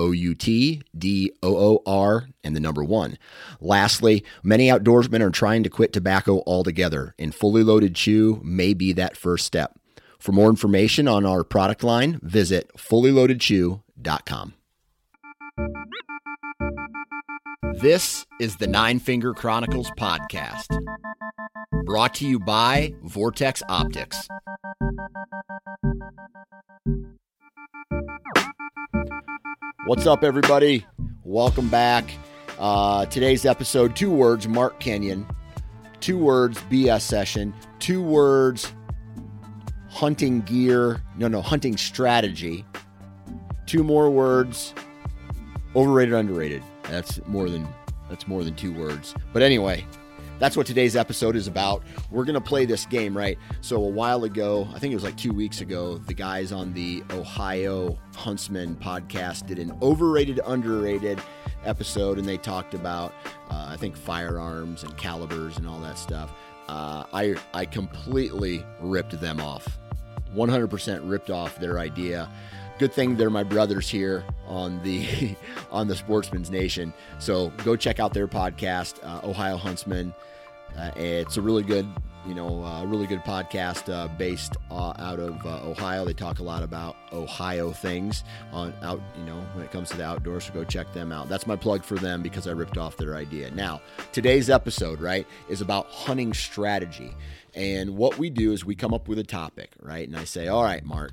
O U T D O O R and the number one. Lastly, many outdoorsmen are trying to quit tobacco altogether, and fully loaded chew may be that first step. For more information on our product line, visit fullyloadedchew.com. This is the Nine Finger Chronicles podcast, brought to you by Vortex Optics. What's up, everybody? Welcome back. Uh, today's episode two words Mark Kenyon, two words BS session, two words hunting gear, no, no, hunting strategy, two more words overrated, underrated. That's more than that's more than two words. But anyway, that's what today's episode is about. We're going to play this game, right? So, a while ago, I think it was like two weeks ago, the guys on the Ohio Huntsman podcast did an overrated, underrated episode, and they talked about, uh, I think, firearms and calibers and all that stuff. Uh, I, I completely ripped them off. 100% ripped off their idea good thing they're my brothers here on the on the Sportsman's Nation. So go check out their podcast, uh, Ohio Huntsman. Uh, it's a really good, you know, uh, really good podcast uh, based uh, out of uh, Ohio. They talk a lot about Ohio things on out, you know, when it comes to the outdoors. So go check them out. That's my plug for them because I ripped off their idea. Now, today's episode, right, is about hunting strategy. And what we do is we come up with a topic, right? And I say, all right, Mark,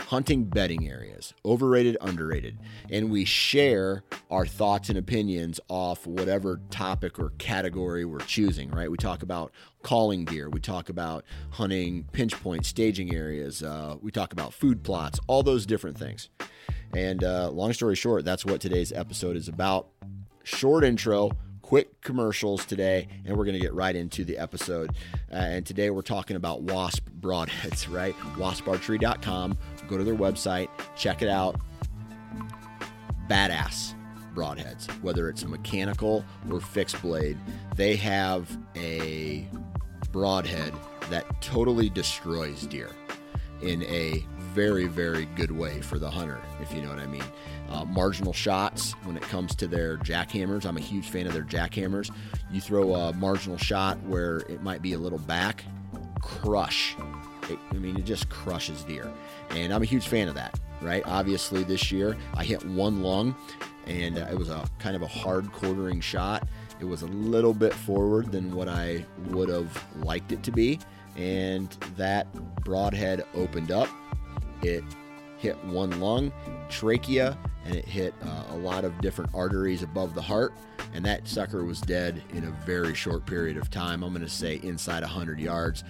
hunting bedding areas, overrated, underrated, and we share our thoughts and opinions off whatever topic or category we're choosing, right? We talk about calling gear, we talk about hunting pinch point staging areas, uh, we talk about food plots, all those different things. And uh, long story short, that's what today's episode is about. Short intro quick commercials today, and we're going to get right into the episode. Uh, and today we're talking about wasp broadheads, right? wasparchery.com. Go to their website, check it out. Badass broadheads, whether it's a mechanical or fixed blade. They have a broadhead that totally destroys deer in a very, very good way for the hunter, if you know what I mean. Uh, marginal shots when it comes to their jackhammers. I'm a huge fan of their jackhammers. You throw a marginal shot where it might be a little back, crush. It, I mean, it just crushes deer. And I'm a huge fan of that, right? Obviously, this year I hit one lung and it was a kind of a hard quartering shot. It was a little bit forward than what I would have liked it to be. And that broadhead opened up. It hit one lung, trachea, and it hit uh, a lot of different arteries above the heart. And that sucker was dead in a very short period of time. I'm going to say inside 100 yards.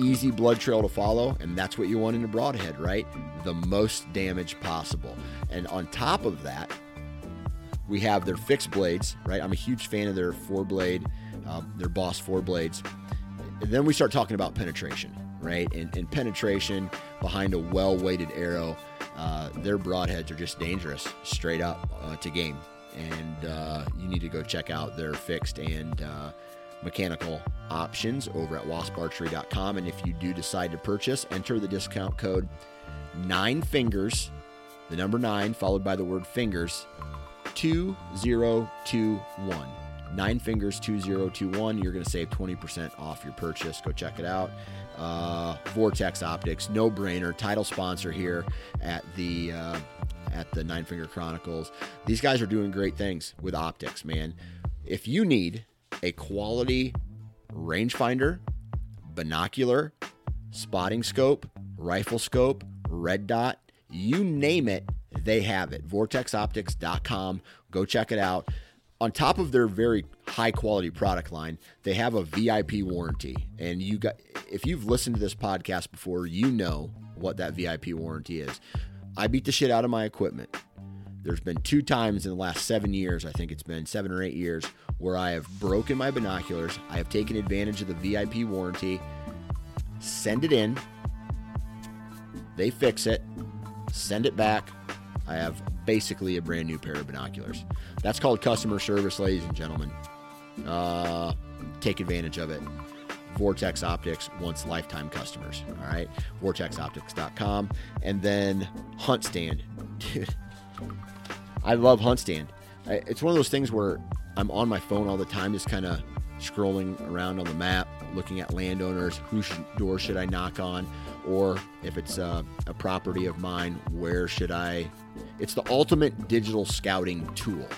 Easy blood trail to follow, and that's what you want in a broadhead, right? The most damage possible. And on top of that, we have their fixed blades, right? I'm a huge fan of their four blade, uh, their Boss four blades. And then we start talking about penetration, right? And, and penetration behind a well weighted arrow, uh, their broadheads are just dangerous straight up uh, to game. And uh, you need to go check out their fixed and uh, mechanical options over at wasparchery.com. And if you do decide to purchase, enter the discount code nine fingers, the number nine followed by the word fingers, 2021. Nine fingers 2021. You're going to save 20% off your purchase. Go check it out. Uh, Vortex Optics, no brainer, title sponsor here at the. Uh, at the Nine Finger Chronicles. These guys are doing great things with optics, man. If you need a quality rangefinder, binocular, spotting scope, rifle scope, red dot, you name it, they have it. VortexOptics.com. Go check it out. On top of their very high quality product line, they have a VIP warranty. And you got if you've listened to this podcast before, you know what that VIP warranty is. I beat the shit out of my equipment. There's been two times in the last seven years, I think it's been seven or eight years, where I have broken my binoculars. I have taken advantage of the VIP warranty, send it in, they fix it, send it back. I have basically a brand new pair of binoculars. That's called customer service, ladies and gentlemen. Uh, take advantage of it. Vortex Optics wants lifetime customers. All right. VortexOptics.com. And then Hunt Stand. Dude, I love Hunt Stand. It's one of those things where I'm on my phone all the time, just kind of scrolling around on the map, looking at landowners. Whose door should I knock on? Or if it's a, a property of mine, where should I? It's the ultimate digital scouting tool.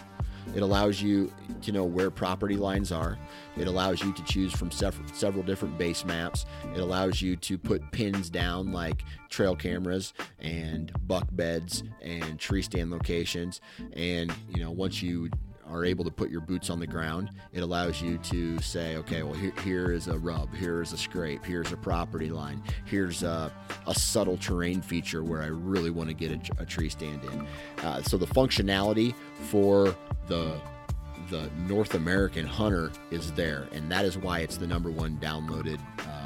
It allows you to know where property lines are. It allows you to choose from several, different base maps. It allows you to put pins down like trail cameras and buck beds and tree stand locations. And, you know, once you are able to put your boots on the ground, it allows you to say, okay, well, here, here is a rub, here is a scrape, here's a property line, here's a, a subtle terrain feature where I really want to get a, a tree stand in. Uh, so the functionality for the the North American hunter is there, and that is why it's the number one downloaded uh,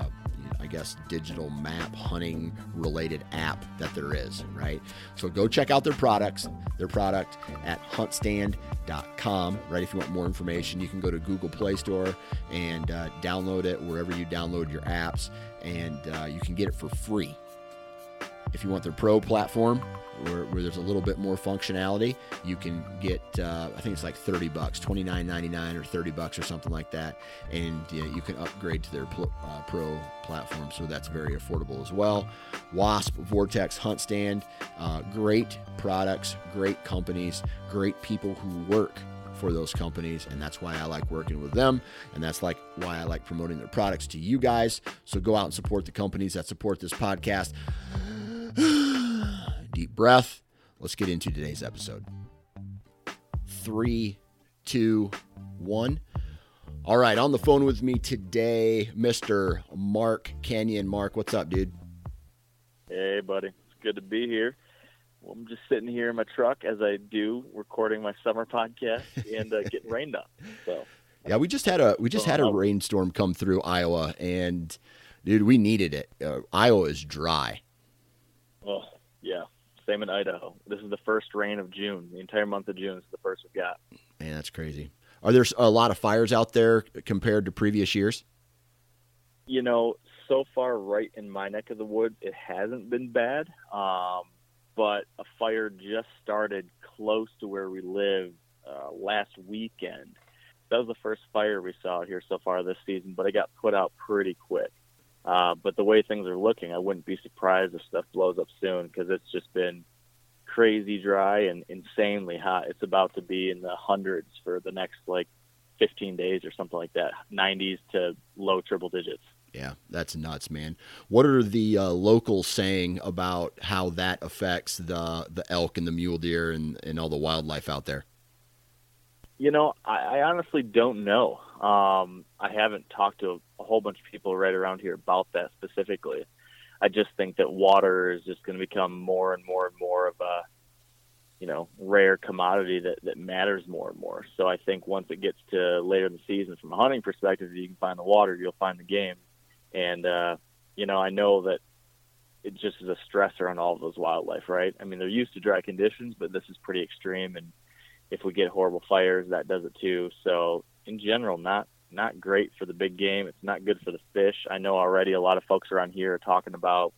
guess, digital map hunting related app that there is, right? So go check out their products, their product at huntstand.com, right? If you want more information, you can go to Google Play Store and uh, download it wherever you download your apps, and uh, you can get it for free. If you want their pro platform, where, where, there's a little bit more functionality, you can get uh, I think it's like 30 bucks, 29.99 or 30 bucks or something like that, and you can upgrade to their pl- uh, pro platform, so that's very affordable as well. Wasp, Vortex, Hunt Stand, uh, great products, great companies, great people who work for those companies and that's why I like working with them and that's like why I like promoting their products to you guys. So go out and support the companies that support this podcast breath. Let's get into today's episode. Three, two, one. All right, on the phone with me today, Mr. Mark Kenyon. Mark, what's up, dude? Hey, buddy. It's good to be here. Well, I'm just sitting here in my truck as I do, recording my summer podcast and uh, getting rained on. So, yeah, we just had a we just had a rainstorm come through Iowa, and dude, we needed it. Uh, Iowa is dry. Oh, yeah. Same in Idaho. This is the first rain of June. The entire month of June is the first we've got. Man, that's crazy. Are there a lot of fires out there compared to previous years? You know, so far, right in my neck of the woods, it hasn't been bad. Um, but a fire just started close to where we live uh, last weekend. That was the first fire we saw here so far this season, but it got put out pretty quick. Uh, but the way things are looking, I wouldn't be surprised if stuff blows up soon because it's just been crazy dry and insanely hot. It's about to be in the hundreds for the next like 15 days or something like that, 90s to low triple digits. Yeah, that's nuts, man. What are the uh, locals saying about how that affects the the elk and the mule deer and, and all the wildlife out there? You know, I, I honestly don't know. Um, I haven't talked to a, whole bunch of people right around here about that specifically. I just think that water is just going to become more and more and more of a, you know, rare commodity that, that matters more and more. So I think once it gets to later in the season, from a hunting perspective, if you can find the water, you'll find the game. And, uh, you know, I know that it just is a stressor on all of those wildlife, right? I mean, they're used to dry conditions, but this is pretty extreme. And if we get horrible fires, that does it too. So in general, not not great for the big game. It's not good for the fish. I know already a lot of folks around here are talking about,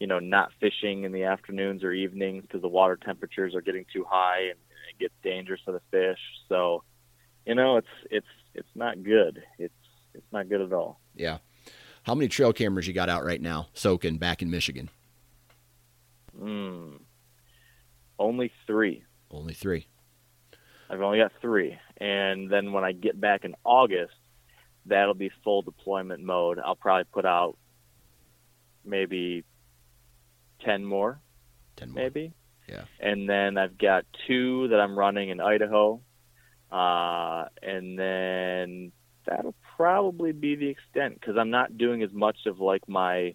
you know, not fishing in the afternoons or evenings because the water temperatures are getting too high and it gets dangerous for the fish. So, you know, it's it's it's not good. It's it's not good at all. Yeah. How many trail cameras you got out right now, soaking back in Michigan? Mm, only three. Only three. I've only got three, and then when I get back in August, that'll be full deployment mode. I'll probably put out maybe ten more, ten more. maybe. Yeah. And then I've got two that I'm running in Idaho, uh, and then that'll probably be the extent because I'm not doing as much of like my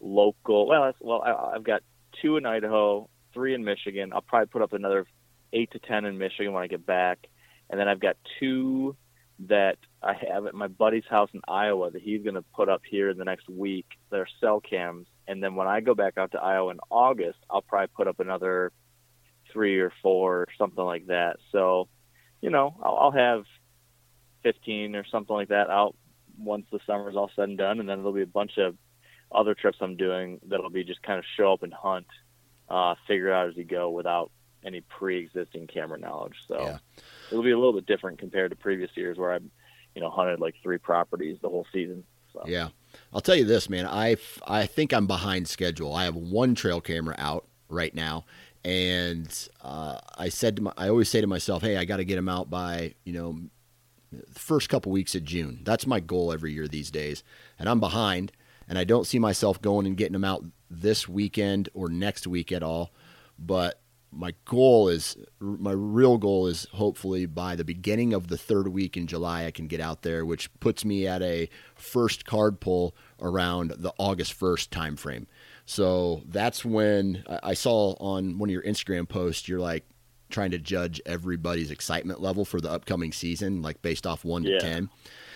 local. Well, well, I, I've got two in Idaho, three in Michigan. I'll probably put up another eight to ten in Michigan when I get back, and then I've got two that I have at my buddy's house in Iowa that he's going to put up here in the next week. They're cell cams, and then when I go back out to Iowa in August, I'll probably put up another three or four, or something like that. So, you know, I'll, I'll have fifteen or something like that out once the summer's all said and done, and then there'll be a bunch of other trips I'm doing that'll be just kind of show up and hunt, uh, figure out as you go without any pre-existing camera knowledge. So Yeah. it'll be a little bit different compared to previous years where I, you know, hunted like three properties the whole season. So Yeah. I'll tell you this, man. I I think I'm behind schedule. I have one trail camera out right now. And uh, I said to my, I always say to myself, hey, I got to get them out by, you know, the first couple weeks of June. That's my goal every year these days. And I'm behind, and I don't see myself going and getting them out this weekend or next week at all. But my goal is, my real goal is hopefully by the beginning of the third week in July, I can get out there, which puts me at a first card pull around the August 1st timeframe. So that's when I saw on one of your Instagram posts, you're like, trying to judge everybody's excitement level for the upcoming season, like based off one Yeah. to ten.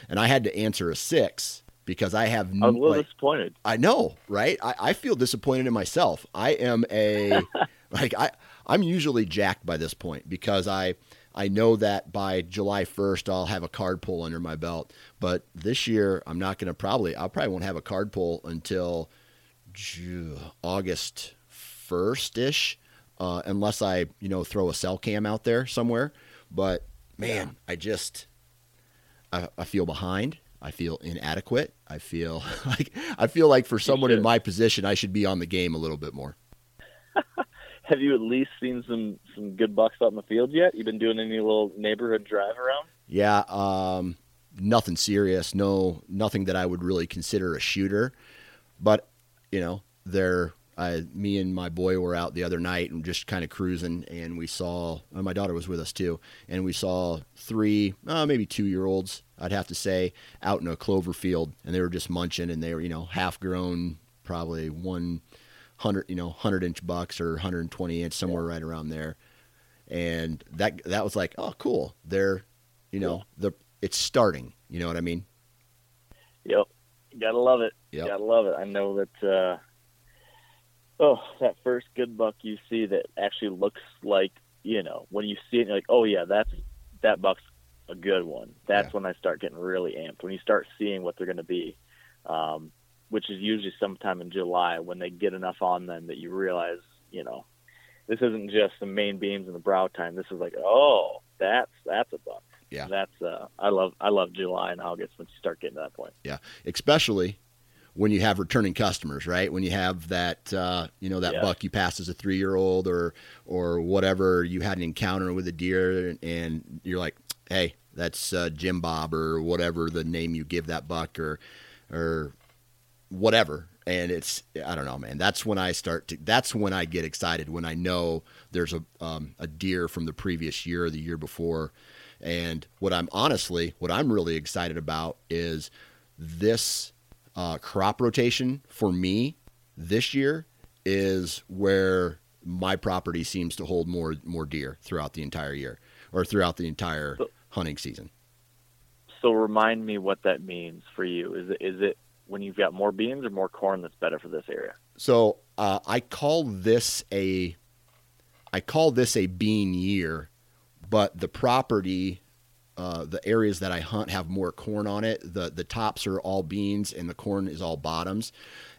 And I had to answer a six because I have I was a little like, disappointed. I know, right? I, I feel disappointed in myself. I am a like I I'm usually jacked by this point because I I know that by July 1st I'll have a card pull under my belt. But this year I'm not going to probably I probably won't have a card pull until August 1st ish, uh, unless I you know throw a cell cam out there somewhere. But man, I just I, I feel behind. I feel inadequate. I feel like I feel like for someone in my position, I should be on the game a little bit more. Have you at least seen some some good bucks out in the field yet? You been doing any little neighborhood drive around? Yeah, um, nothing serious. No, nothing that I would really consider a shooter. But you know, there, I, me and my boy were out the other night and just kind of cruising, and we saw. uh, my daughter was with us too, and we saw three, uh, maybe two year olds. I'd have to say, out in a clover field, and they were just munching, and they were, you know, half grown, probably one hundred, you know, hundred inch bucks or 120 inch, somewhere right around there. And that that was like, oh, cool. They're, you know, the it's starting. You know what I mean? Yep, gotta love it. Yep. Gotta love it. I know that. uh Oh, that first good buck you see that actually looks like you know when you see it, you're like, oh yeah, that's that buck's a good one. That's Yeah. when I start getting really amped. When you start seeing what they're going to be, um, which is usually sometime in July when they get enough on them that you realize, you know, this isn't just the main beams and the brow tine. This is like, oh, that's that's a buck. Yeah. That's uh, I love I love July and August when you start getting to that point. Yeah, especially when you have returning customers, right? When you have that, uh, you know, that Yeah. buck you passed as a three year old or or whatever, you had an encounter with a deer, and you're like, hey, that's uh, Jim Bob or whatever the name you give that buck or or whatever. And it's I don't know, man. That's when I start to. That's when I get excited when I know there's a um, a deer from the previous year or the year before, And what I'm honestly, what I'm really excited about is this uh, crop rotation for me this year is where my property seems to hold more more deer throughout the entire year or throughout the entire hunting season. So remind me what that means for you. Is it is it when you've got more beans or more corn that's better for this area? So uh, I call this a I call this a bean year, but the property, uh, the areas that I hunt have more corn on it. the The tops are all beans, and the corn is all bottoms,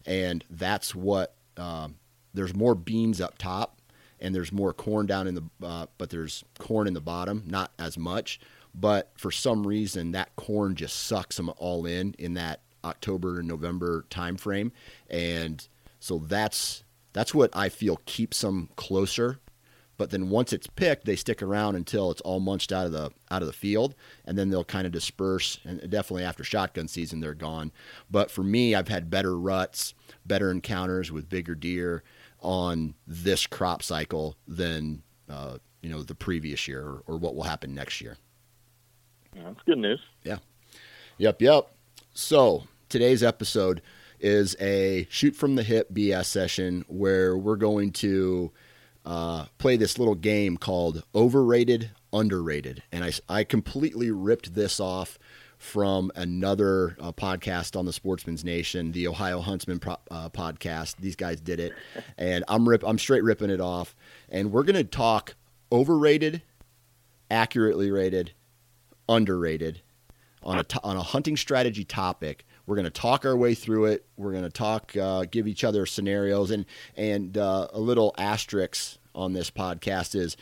and that's what. Um, there's more beans up top, and there's more corn down in the, uh, but there's corn in the bottom, not as much. But for some reason, that corn just sucks them all in in that October and November timeframe, and so that's that's what I feel keeps them closer but then once it's picked, they stick around until it's all munched out of the out of the field, and then they'll kind of disperse. And definitely after shotgun season, they're gone. But for me, I've had better ruts, better encounters with bigger deer on this crop cycle than uh, you know the previous year or, or what will happen next year. That's good news. Yeah. Yep. Yep. So today's episode is a shoot from the hip BS session where we're going to uh, play this little game called Overrated, Underrated. And I, I completely ripped this off from another uh, podcast on the Sportsman's Nation, the Ohio Huntsman pro- uh, podcast. These guys did it, and I'm rip I'm straight ripping it off. And we're gonna talk overrated, accurately rated, underrated on a on a hunting strategy topic. We're going to talk our way through it. We're going to talk, uh, give each other scenarios, and and uh, a little asterisk on this podcast is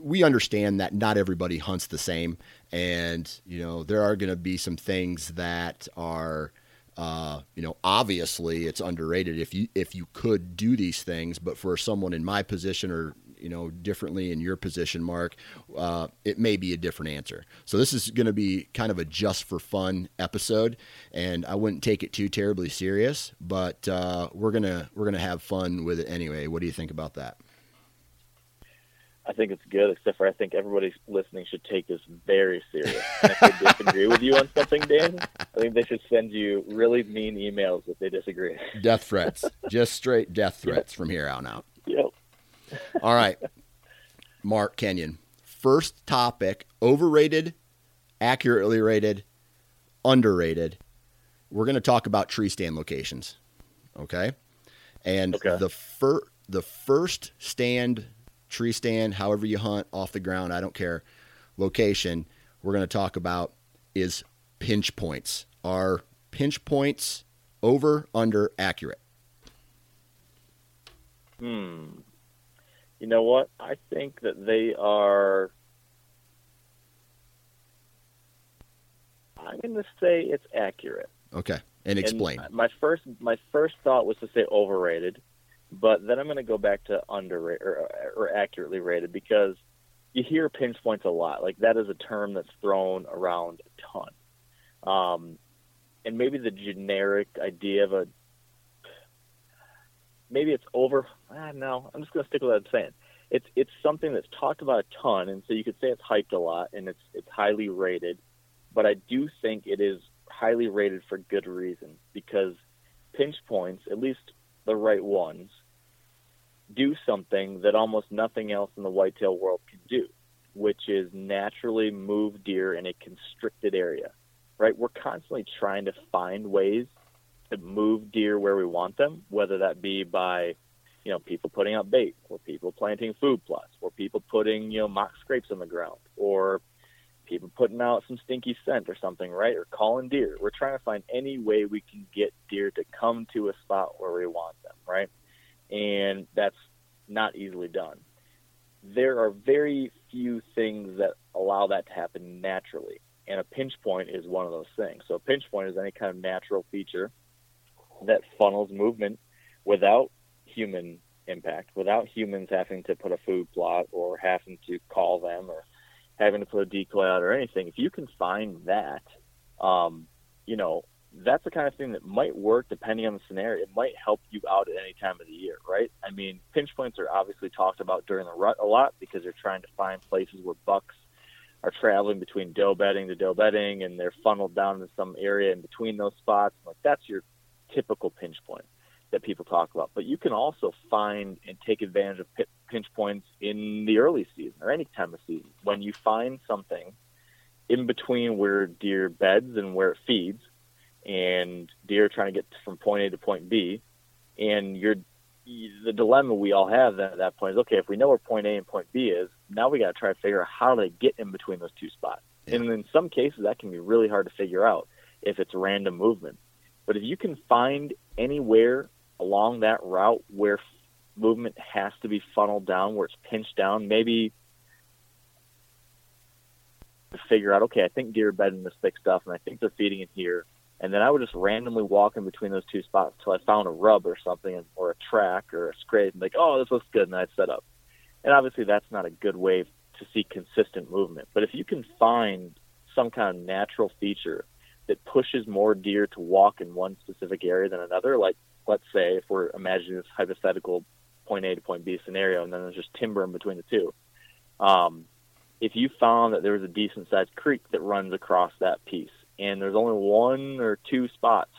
we understand that not everybody hunts the same, and you know there are going to be some things that are. Uh, you know, obviously it's underrated if you if you could do these things, but for someone in my position or you know differently in your position, Mark, uh, it may be a different answer. So this is going to be kind of a just for fun episode, and I wouldn't take it too terribly serious, but uh, we're gonna we're gonna have fun with it anyway. What do you think about that? I think it's good, except for I think everybody listening should take this very serious. And if they disagree with you on something, Dan, I think they should send you really mean emails if they disagree. Death threats, just straight death threats from here on out. All right. Mark Kenyon. First topic overrated, accurately rated, underrated. We're going to talk about tree stand locations. Okay. And okay. the fir- the first stand, tree stand, however you hunt off the ground, I don't care, location we're going to talk about is pinch points. Are pinch points over, under, accurate? Hmm you know what? I think that they are. I'm going to say it's accurate. Okay, and explain. And my first my first thought was to say overrated, but then I'm going to go back to underrated or, or accurately rated because you hear pinch points a lot. Like that is a term that's thrown around a ton. Um, and maybe the generic idea of a maybe it's over. Ah, no, I'm just going to stick with what I'm saying. It's it's something that's talked about a ton, and so you could say it's hyped a lot, and it's it's highly rated. But I do think it is highly rated for good reason because pinch points, at least the right ones, do something that almost nothing else in the whitetail world can do, which is naturally move deer in a constricted area. Right? We're constantly trying to find ways to move deer where we want them, whether that be by, you know, people putting out bait, or people planting food plots, or people putting, you know, mock scrapes on the ground, or people putting out some stinky scent or something, right? Or calling deer. We're trying to find any way we can get deer to come to a spot where we want them, right? And that's not easily done. There are very few things that allow that to happen naturally. And a pinch point is one of those things. So a pinch point is any kind of natural feature that funnels movement without human impact, without humans having to put a food plot or having to call them or having to put a decoy out or anything. If you can find that, um, you know, that's the kind of thing that might work depending on the scenario. It might help you out at any time of the year, right? I mean, pinch points are obviously talked about during the rut a lot because they're trying to find places where bucks are traveling between doe bedding to doe bedding and they're funneled down to some area in between those spots. Like that's your typical pinch point that people talk about. But you can also find and take advantage of pinch points in the early season or any time of season when you find something in between where deer beds and where it feeds, and deer trying to get from point A to point B, and you're the dilemma we all have at that point is okay if we know where point A and point B is now we got to try to figure out how to get in between those two spots yeah. and in some cases that can be really hard to figure out if it's random movement but if you can find anywhere along that route where movement has to be funneled down where it's pinched down maybe figure out okay I think deer are bedding this thick stuff and I think they're feeding it here and then I would just randomly walk in between those two spots until I found a rub or something, or a track or a scrape, and like, oh, this looks good, and I'd set up. And obviously, that's not a good way to see consistent movement. But if you can find some kind of natural feature that pushes more deer to walk in one specific area than another, like let's say if we're imagining this hypothetical point A to point B scenario, and then there's just timber in between the two. Um, if you found that there was a decent sized creek that runs across that piece, and there's only one or two spots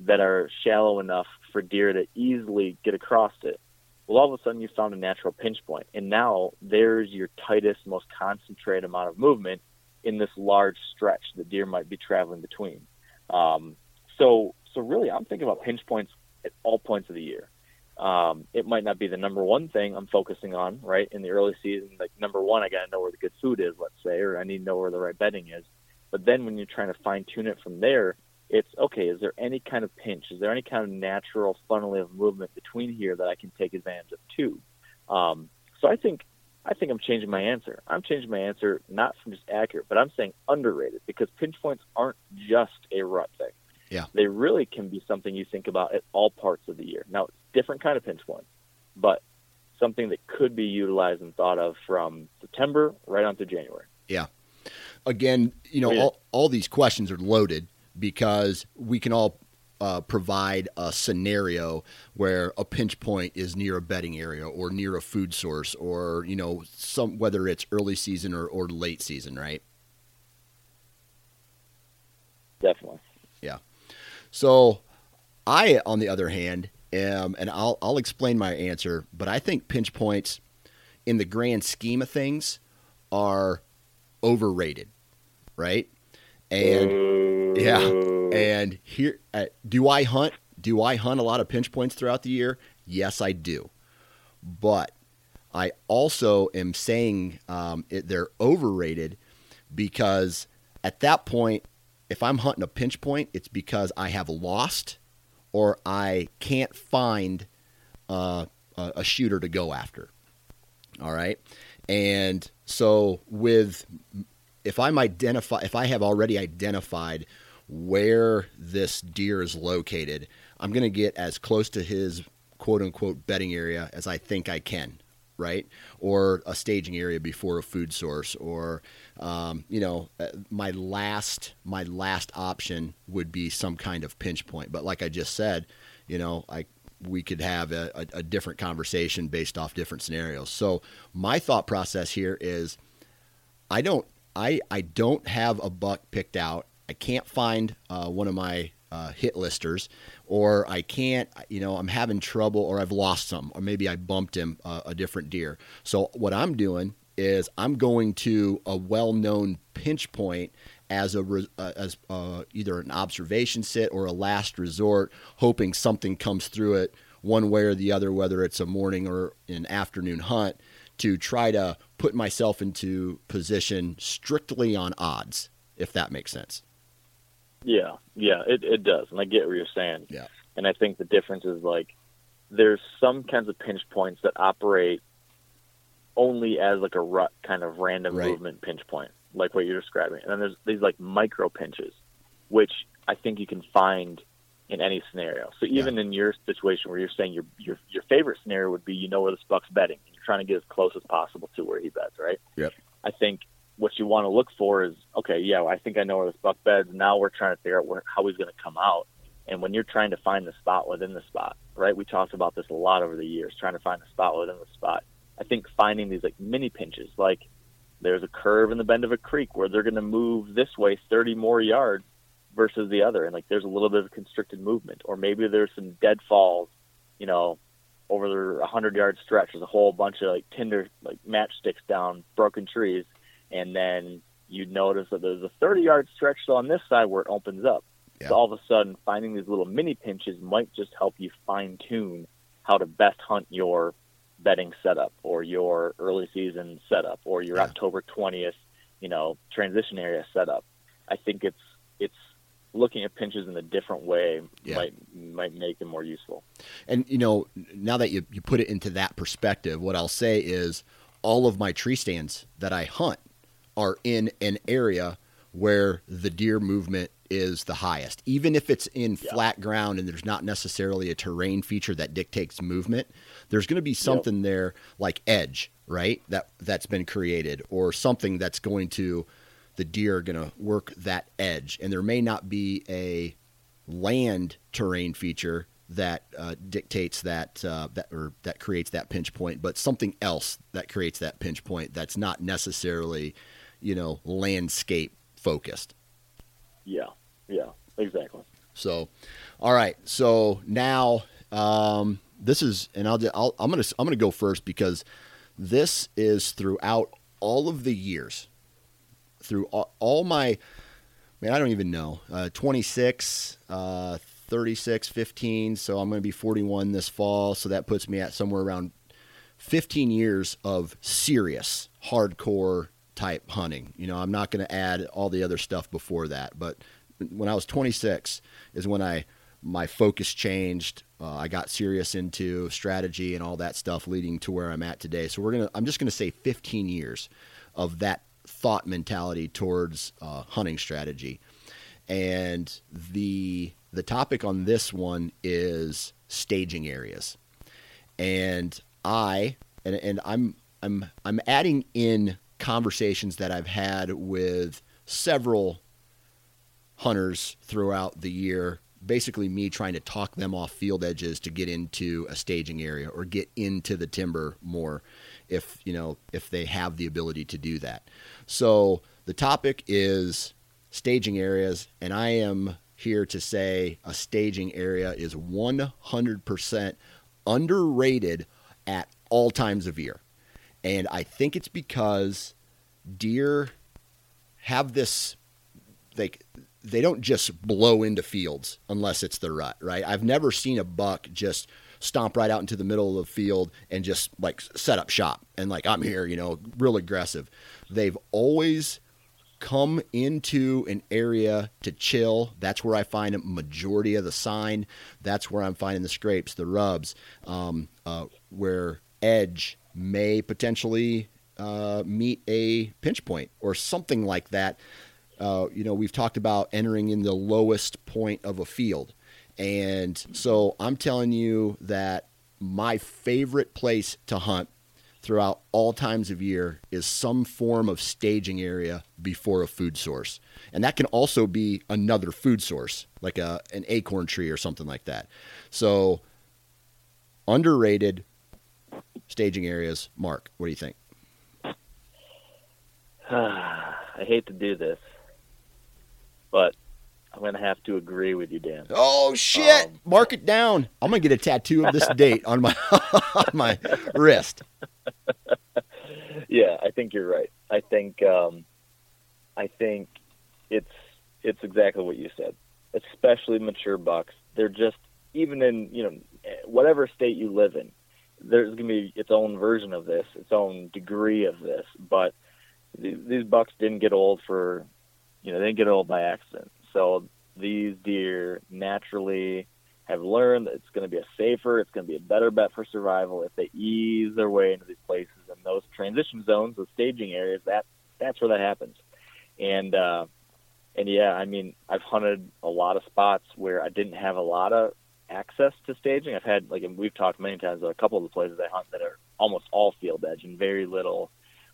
that are shallow enough for deer to easily get across it. Well, all of a sudden you found a natural pinch point, and now there's your tightest, most concentrated amount of movement in this large stretch that deer might be traveling between. Um, so, so really, I'm thinking about pinch points at all points of the year. Um, it might not be the number one thing I'm focusing on, right? In the early season, like number one, I got to know where the good food is, let's say, or I need to know where the right bedding is. But then when you're trying to fine tune it from there, it's okay, is there any kind of pinch? Is there any kind of natural funneling of movement between here that I can take advantage of too? Um, so I think I think I'm changing my answer. I'm changing my answer not from just accurate, but I'm saying underrated because pinch points aren't just a rut thing. Yeah. They really can be something you think about at all parts of the year. Now it's different kind of pinch points, but something that could be utilized and thought of from September right on to January. Yeah again, you know, all, all these questions are loaded because we can all uh, provide a scenario where a pinch point is near a bedding area or near a food source or you know some whether it's early season or, or late season right? Definitely. Yeah. So i on the other hand am and i'll, I'll explain my answer but i think pinch points in the grand scheme of things are overrated right? And yeah, and here, uh, do I hunt? Do I hunt a lot of pinch points throughout the year? Yes, I do. But I also am saying um, it, they're overrated because at that point, if I'm hunting a pinch point, it's because I have lost or I can't find uh, a, a shooter to go after. All right. And so with if I'm identify if I have already identified where this deer is located, I'm going to get as close to his quote unquote bedding area as I think I can, right? Or a staging area before a food source, or um, you know, uh, my last my last option would be some kind of pinch point. But like I just said, you know, I we could have a, a, a different conversation based off different scenarios. So my thought process here is, I don't I I don't have a buck picked out. I can't find uh, one of my uh, hit listers, or I can't. You know, I'm having trouble, or I've lost some, or maybe I bumped him uh, a different deer. So what I'm doing is I'm going to a well-known pinch point as a uh, as uh, either an observation sit or a last resort, hoping something comes through it one way or the other, whether it's a morning or an afternoon hunt to try to put myself into position strictly on odds, if that makes sense. Yeah, yeah, it, it does. And I get what you're saying. Yeah. And I think the difference is like there's some kinds of pinch points that operate only as like a rut kind of random right. movement pinch point, like what you're describing. And then there's these like micro pinches, which I think you can find in any scenario. So even yeah. in your situation where you're saying your your your favorite scenario would be you know where this buck's betting, and you're trying to get as close as possible to where he bets, right? Yep. I think what you want to look for is okay, yeah, I think I know where this buck beds. Now we're trying to figure out where, how he's going to come out. And when you're trying to find the spot within the spot, right? We talked about this a lot over the years, trying to find the spot within the spot. I think finding these like mini pinches, like there's a curve in the bend of a creek where they're going to move this way 30 more yards versus the other, and like there's a little bit of constricted movement, or maybe there's some deadfalls, you know, over a hundred yard stretch. There's a whole bunch of like tinder like matchsticks down broken trees, and then you'd notice that there's a 30 yard stretch on this side where it opens up. Yeah. So all of a sudden, finding these little mini pinches might just help you fine tune how to best hunt your bedding setup or your early season setup or your yeah. October 20th, you know, transition area setup. I think it's it's looking at pinches in a different way yeah. might might make them more useful. And you know, now that you you put it into that perspective, what I'll say is all of my tree stands that I hunt are in an area where the deer movement is the highest. Even if it's in yeah. flat ground and there's not necessarily a terrain feature that dictates movement, there's going to be something yep. there like edge, right? That that's been created or something that's going to the deer are going to work that edge and there may not be a land terrain feature that uh, dictates that uh, that or that creates that pinch point, but something else that creates that pinch point that's not necessarily, you know, landscape focused. Yeah, yeah, exactly. So, all right. So now um, this is, and I'll, I'll I'm gonna I'm gonna go first because this is throughout all of the years, through all, all my, man, I don't even know, uh, 26, uh, 36, 15. So I'm going to be 41 this fall. So that puts me at somewhere around 15 years of serious, hardcore type hunting. You know, I'm not going to add all the other stuff before that, but when I was 26 is when I my focus changed. Uh, I got serious into strategy and all that stuff, leading to where I'm at today. So we're gonna. I'm just gonna say 15 years of that thought mentality towards uh, hunting strategy, and the the topic on this one is staging areas, and I and and I'm I'm I'm adding in conversations that I've had with several hunters throughout the year. Basically, me trying to talk them off field edges to get into a staging area or get into the timber more, if you know if they have the ability to do that. So the topic is staging areas, and I am here to say a staging area is 100% underrated at all times of year. And I think it's because deer have this like they don't just blow into fields unless it's the rut, right? I've never seen a buck just stomp right out into the middle of the field and just like set up shop and like I'm here, you know, real aggressive. They've always come into an area to chill. That's where I find a majority of the sign. That's where I'm finding the scrapes, the rubs, um, uh, where edge may potentially uh, meet a pinch point or something like that. Uh, you know, we've talked about entering in the lowest point of a field. And so I'm telling you that my favorite place to hunt throughout all times of year is some form of staging area before a food source. And that can also be another food source, like a, an acorn tree or something like that. So, underrated staging areas. Mark, what do you think? I hate to do this, but I'm going to have to agree with you, Dan. Oh shit! Um, Mark it down. I'm going to get a tattoo of this date on my on my wrist. yeah, I think you're right. I think um, I think it's it's exactly what you said. Especially mature bucks, they're just even in you know whatever state you live in, there's going to be its own version of this, its own degree of this, but these bucks didn't get old for, you know, they didn't get old by accident. So these deer naturally have learned that it's going to be a safer, it's going to be a better bet for survival if they ease their way into these places and those transition zones, those staging areas. That that's where that happens. And uh, and yeah, I mean, I've hunted a lot of spots where I didn't have a lot of access to staging. I've had like we've talked many times about a couple of the places I hunt that are almost all field edge and very little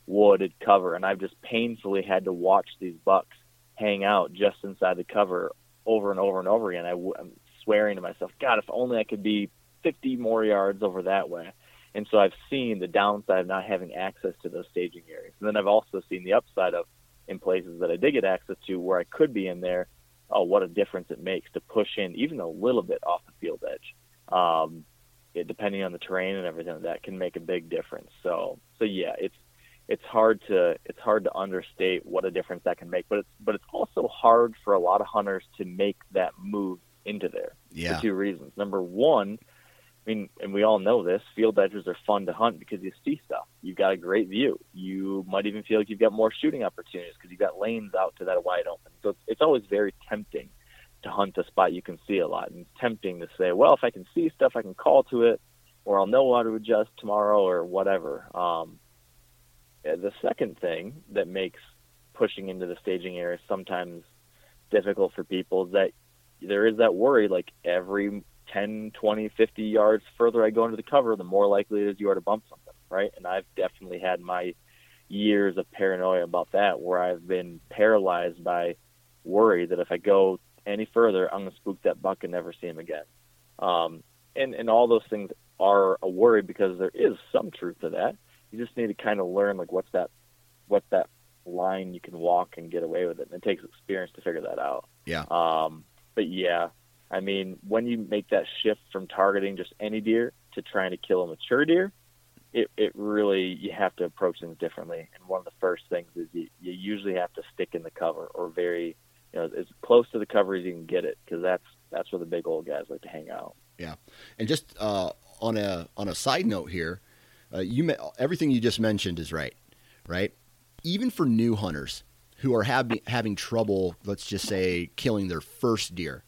wooded cover, and I've just painfully had to watch these bucks hang out just inside the cover over and over and over again. I, am swearing to myself, God, if only I could be 50 more yards over that way. And so I've seen the downside of not having access to those staging areas. And then I've also seen the upside of in places that I did get access to where I could be in there. Oh, what a difference it makes to push in even a little bit off the field edge. Um, it, depending on the terrain and everything, that can make a big difference. So, so yeah, it's it's hard to it's hard to understate what a difference that can make. But it's but it's also hard for a lot of hunters to make that move into there Yeah. for two reasons. Number one, I mean, and we all know this, field edges are fun to hunt because you see stuff. You've got a great view. You might even feel like you've got more shooting opportunities because you've got lanes out to that wide open. So it's, it's always very tempting to hunt a spot you can see a lot. And it's tempting to say, well, if I can see stuff, I can call to it, or I'll know how to adjust tomorrow, or whatever. Um, the second thing that makes pushing into the staging area sometimes difficult for people is that there is that worry like every 10, 20, 50 yards further I go into the cover, the more likely it is you are to bump something, right? And I've definitely had my years of paranoia about that where I've been paralyzed by worry that if I go any further, I'm going to spook that buck and never see him again. Um, and, and all those things are a worry because there is some truth to that. You just need to kind of learn like what's that, what's that line you can walk and get away with it. And it takes experience to figure that out. Yeah. Um, but yeah, I mean, when you make that shift from targeting just any deer to trying to kill a mature deer, it, it really you have to approach things differently. And one of the first things is you, you usually have to stick in the cover or very, you know, as close to the cover as you can get it because that's that's where the big old guys like to hang out. Yeah, and just uh, on a on a side note here, uh, you everything you just mentioned is right, right? Even for new hunters who are having having trouble, let's just say, killing their first deer,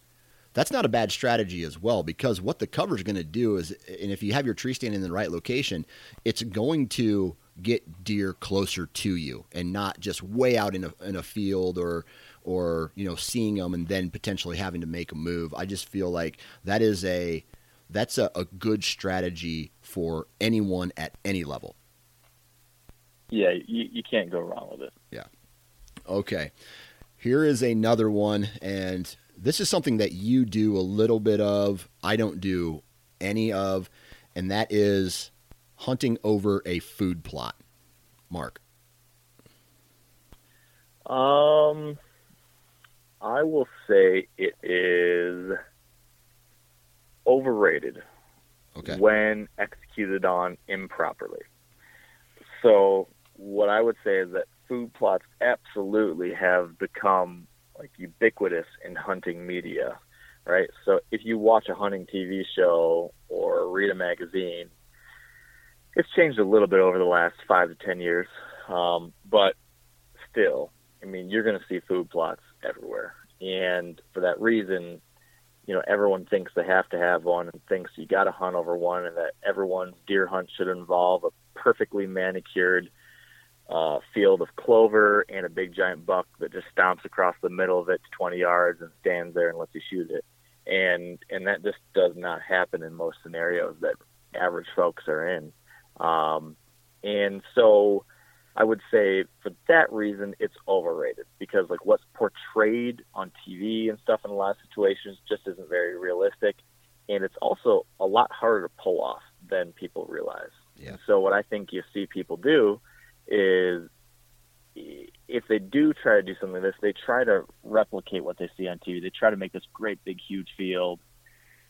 that's not a bad strategy as well because what the cover is going to do is, and if you have your tree stand in the right location, it's going to get deer closer to you and not just way out in a in a field or or you know seeing them and then potentially having to make a move. I just feel like that is a that's a, a good strategy for anyone at any level. Yeah, you, you can't go wrong with it. Yeah. Okay. Here is another one, and this is something that you do a little bit of. I don't do any of, and that is hunting over a food plot. Mark. Um, I will say it is overrated Okay. when executed on improperly. So, what I would say is that food plots absolutely have become like ubiquitous in hunting media, right? So, if you watch a hunting TV show or read a magazine, it's changed a little bit over the last five to ten years, um, but still, I mean, you're going to see food plots everywhere, and for that reason, you know, everyone thinks they have to have one and thinks you got to hunt over one, and that everyone's deer hunt should involve a perfectly manicured uh, field of clover and a big giant buck that just stomps across the middle of it to 20 yards and stands there and lets you shoot it. And and that just does not happen in most scenarios that average folks are in. Um, and so I would say for that reason, it's overrated because like what's portrayed on TV and stuff in a lot of situations just isn't very realistic, and it's also a lot harder to pull off than people realize. Yeah. So what I think you see people do is if they do try to do something like this, they try to replicate what they see on TV. They try to make this great big huge field,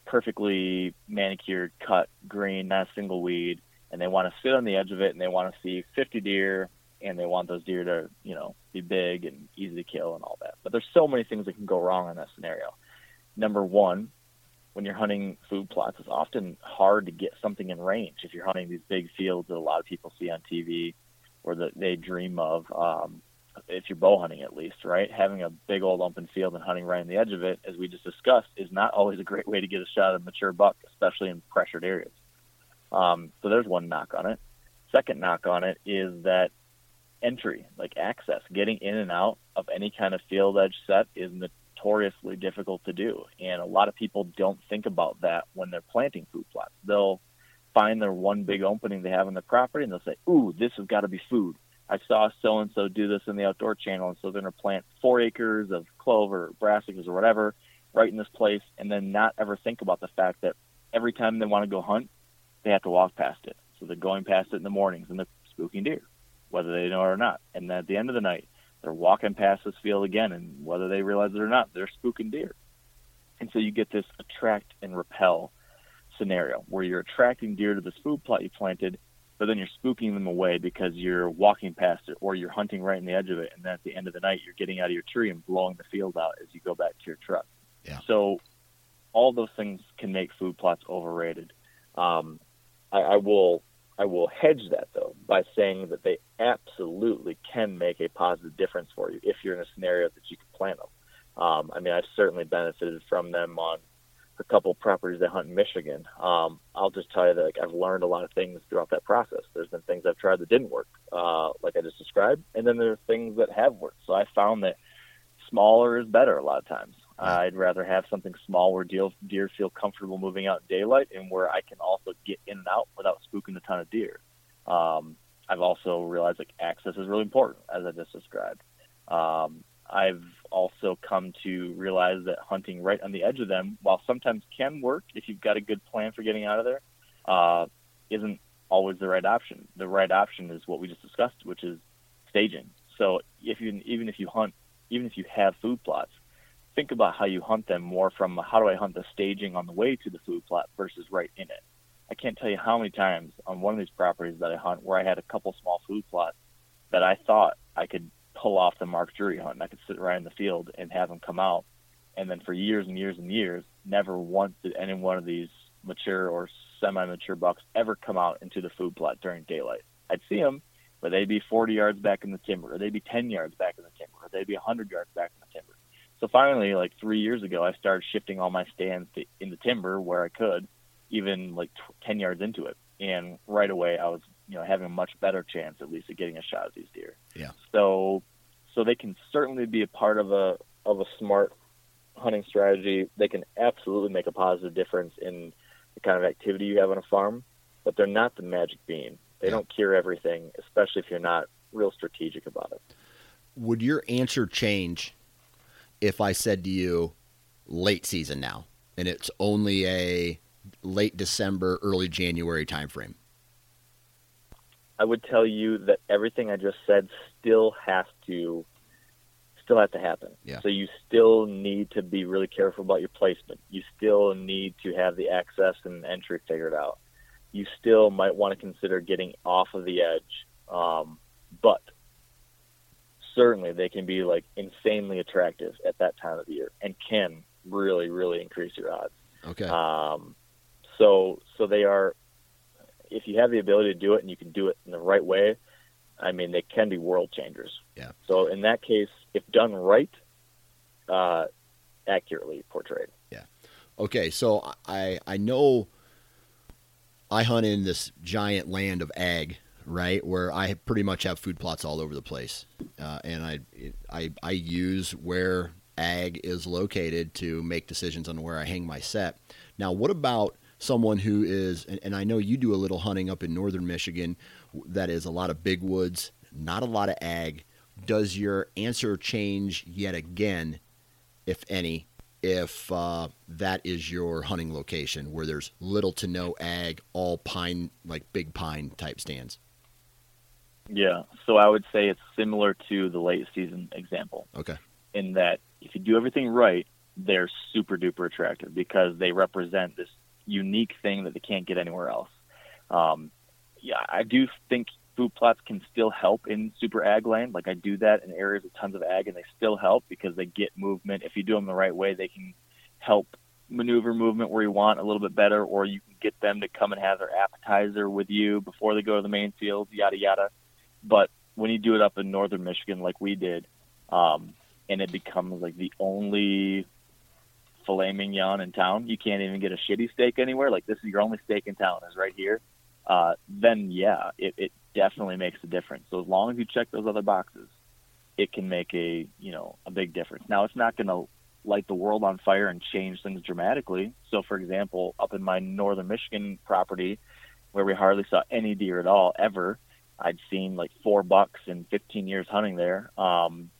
perfectly manicured, cut, green, not a single weed, and they want to sit on the edge of it and they want to see 50 deer and they want those deer to, you know, be big and easy to kill and all that. But there's so many things that can go wrong in that scenario. Number one, when you're hunting food plots, it's often hard to get something in range. If you're hunting these big fields that a lot of people see on TV or that they dream of, um, if you're bow hunting at least, right? Having a big old open field and hunting right on the edge of it, as we just discussed, is not always a great way to get a shot at a mature buck, especially in pressured areas. Um, so there's one knock on it. Second knock on it is that entry, like access, getting in and out of any kind of field edge set is notoriously difficult to do. And a lot of people don't think about that when they're planting food plots. They'll find their one big opening they have on the property and they'll say, Ooh, this has got to be food. I saw so and so do this in the outdoor channel, and so they're going to plant four acres of clover, or brassicas, or whatever right in this place, and then not ever think about the fact that every time they want to go hunt, they have to walk past it. So they're going past it in the mornings and they're spooking deer, whether they know it or not. And at the end of the night, they're walking past this field again, and whether they realize it or not, they're spooking deer. And so you get this attract and repel scenario where you're attracting deer to this food plot you planted, but then you're spooking them away because you're walking past it or you're hunting right in the edge of it. And then at the end of the night, you're getting out of your tree and blowing the field out as you go back to your truck. Yeah. So all those things can make food plots overrated. Um, I, I will I will hedge that though by saying that they absolutely can make a positive difference for you if you're in a scenario that you can plant them. Um, I mean, I've certainly benefited from them on a couple properties I hunt in Michigan. Um, I'll just tell you that like, I've learned a lot of things throughout that process. There's been things I've tried that didn't work, uh, like I just described, and then there are things that have worked. So I found that smaller is better a lot of times. I'd rather have something small where deer, deer feel comfortable moving out in daylight and where I can also get in and out without spooking a ton of deer. Um, I've also realized like access is really important, as I just described. Um, I've also come to realize that hunting right on the edge of them, while sometimes can work if you've got a good plan for getting out of there, uh, isn't always the right option. The right option is what we just discussed, which is staging. So if you even if you hunt, even if you have food plots, think about how you hunt them more from how do I hunt the staging on the way to the food plot versus right in it. I can't tell you how many times on one of these properties that I hunt where I had a couple small food plots that I thought I could pull off the marked jury hunt. And I could sit right in the field and have them come out. And then for years and years and years, never once did any one of these mature or semi-mature bucks ever come out into the food plot during daylight. I'd see them, but they'd be 40 yards back in the timber, or they'd be 10 yards back in the timber, or they'd be 100 yards back in the timber. So finally, like three years ago, I started shifting all my stands to, in the timber where I could, even like t- 10 yards into it. And right away, I was, you know, having a much better chance at least of getting a shot at these deer. Yeah. So, so they can certainly be a part of a of a smart hunting strategy. They can absolutely make a positive difference in the kind of activity you have on a farm, but they're not the magic bean. They Yeah. don't cure everything, especially if you're not real strategic about it. Would your answer change if I said to you late season now and it's only a late December, early January timeframe? I would tell you that everything I just said still has to still has to happen. Yeah. So you still need to be really careful about your placement. You still need to have the access and entry figured out. You still might want to consider getting off of the edge. Um, but certainly they can be like insanely attractive at that time of the year and can really, really increase your odds. Okay. Um, so so they are, if you have the ability to do it and you can do it in the right way, I mean they can be world changers. Yeah. So in that case, if done right, uh, accurately portrayed. Yeah. Okay, so I I know I hunt in this giant land of ag, right, where I pretty much have food plots all over the place, uh, and I I I use where ag is located to make decisions on where I hang my set. Now, what about someone who is, and, and I know you do a little hunting up in northern Michigan, that is a lot of big woods, not a lot of ag. Does your answer change yet again, if any, if uh, that is your hunting location where there's little to no ag, all pine, like big pine type stands? Yeah. So I would say it's similar to the late season example. Okay. in that if you do everything right, they're super duper attractive because they represent this unique thing that they can't get anywhere else. Um, yeah, I do think food plots can still help in super ag land. Like I do that in areas with tons of ag, and they still help because they get movement. If you do them the right way, they can help maneuver movement where you want a little bit better, or you can get them to come and have their appetizer with you before they go to the main field, yada yada. But when you do it up in northern Michigan, like we did, um, and it becomes like the only filet mignon in town. You can't even get a shitty steak anywhere. Like this is your only steak in town is right here. Uh, then yeah, it, it definitely makes a difference. So as long as you check those other boxes, it can make a you know a big difference. Now it's not going to light the world on fire and change things dramatically. So for example, up in my northern Michigan property, where we hardly saw any deer at all ever, I'd seen like four bucks in 15 years hunting there. Um,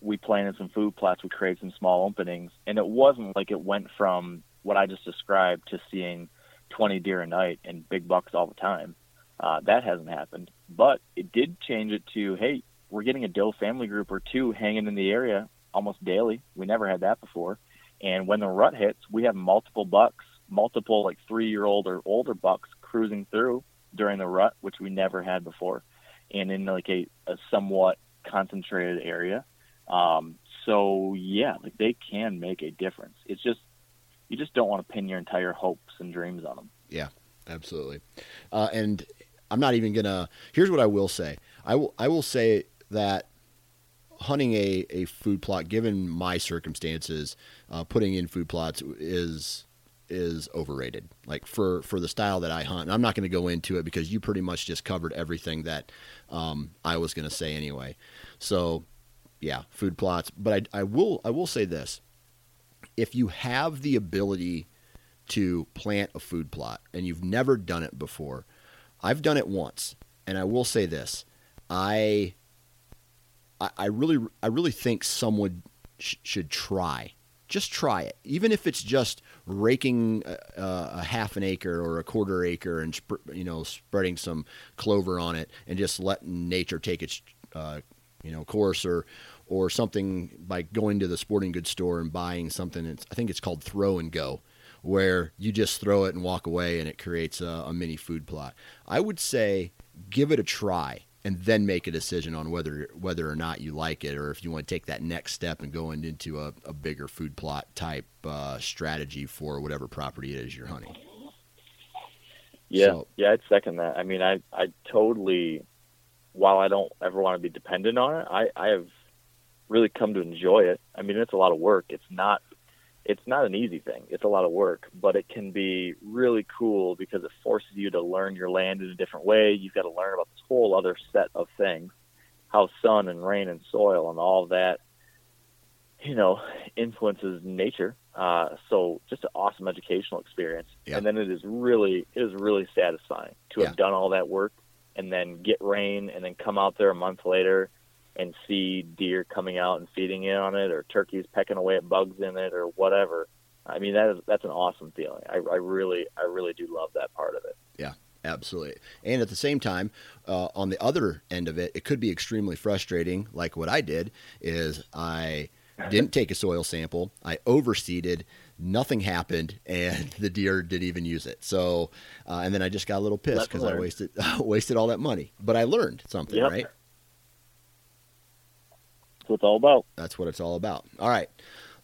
we planted some food plots. We created some small openings, and it wasn't like it went from what I just described to seeing 20 deer a night and big bucks all the time. Uh, that hasn't happened, but it did change it to hey, we're getting a doe family group or two hanging in the area almost daily. We never had that before. And when the rut hits, we have multiple bucks, multiple like three year old or older bucks cruising through during the rut, which we never had before, and in like a, a somewhat concentrated area. Um, so yeah, like they can make a difference. It's just you just don't want to pin your entire hopes and dreams on them. Yeah, absolutely. Uh, and I'm not even gonna. Here's what I will say. I will. I will say that hunting a, a food plot, given my circumstances, uh, putting in food plots is is overrated. Like for for the style that I hunt, and I'm not going to go into it because you pretty much just covered everything that um, I was going to say anyway. So yeah, food plots. But I, I will I will say this: if you have the ability to plant a food plot and you've never done it before, I've done it once, and I will say this: I I, really I really think someone sh- should try. Just try it, even if it's just raking a, a, half an acre or a quarter acre and you know spreading some clover on it and just letting nature take its uh, you know course or or something by going to the sporting goods store and buying something. I think it's called throw and go, where you just throw it and walk away and it creates a, a mini food plot. I would say give it a try and then make a decision on whether whether or not you like it or if you want to take that next step and go into a, a bigger food plot type uh, strategy for whatever property it is you're hunting. Yeah, so, yeah, I'd second that. I mean, I I totally. While I don't ever want to be dependent on it, I I have really come to enjoy it. I mean, it's a lot of work. It's not it's not an easy thing. It's a lot of work, but it can be really cool because it forces you to learn your land in a different way. You've got to learn about this whole other set of things, how sun and rain and soil and all that, you know, influences nature. Uh, so just an awesome educational experience. Yeah. And then it is really, it is really satisfying to have yeah. done all that work and then get rain and then come out there a month later and see deer coming out and feeding in on it, or turkeys pecking away at bugs in it, or whatever. I mean, that is that's an awesome feeling. I, I really, I really do love that part of it. Yeah, absolutely. And at the same time, uh, on the other end of it, it could be extremely frustrating. Like what I did is I didn't take a soil sample. I overseeded. Nothing happened, and the deer didn't even use it. So, uh, and then I just got a little pissed because I wasted wasted all that money. But I learned something, yep. right? What it's all about. That's what it's all about. All right,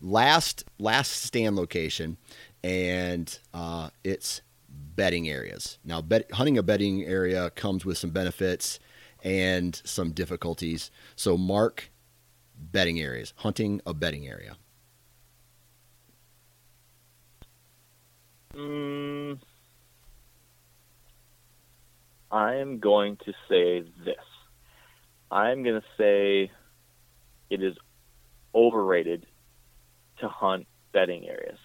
last last stand location, and uh, it's bedding areas. Now, hunting a bedding area comes with some benefits and some difficulties. So, Mark bedding areas. Hunting a bedding area. Mm, I am going to say this. I'm going to say it is overrated to hunt bedding areas,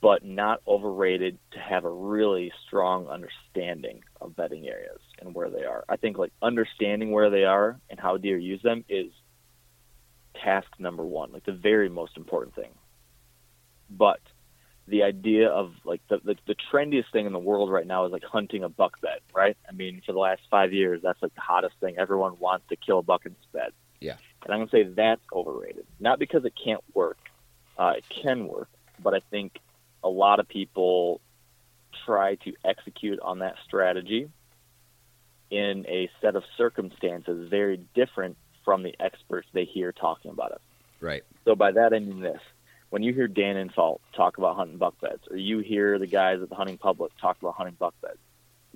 but not overrated to have a really strong understanding of bedding areas and where they are. I think like understanding where they are and how deer use them is task number one, like the very most important thing. But the idea of like the, the, the trendiest thing in the world right now is like hunting a buck bed, right? I mean, for the last five years, that's like the hottest thing. Everyone wants to kill a buck in its bed. Yeah. And I'm going to say that's overrated. Not because it can't work, uh, it can work, but I think a lot of people try to execute on that strategy in a set of circumstances very different from the experts they hear talking about it. Right. So by that I mean this. When you hear Dan Infalt talk about hunting buck beds, or you hear the guys at the hunting public talk about hunting buck beds,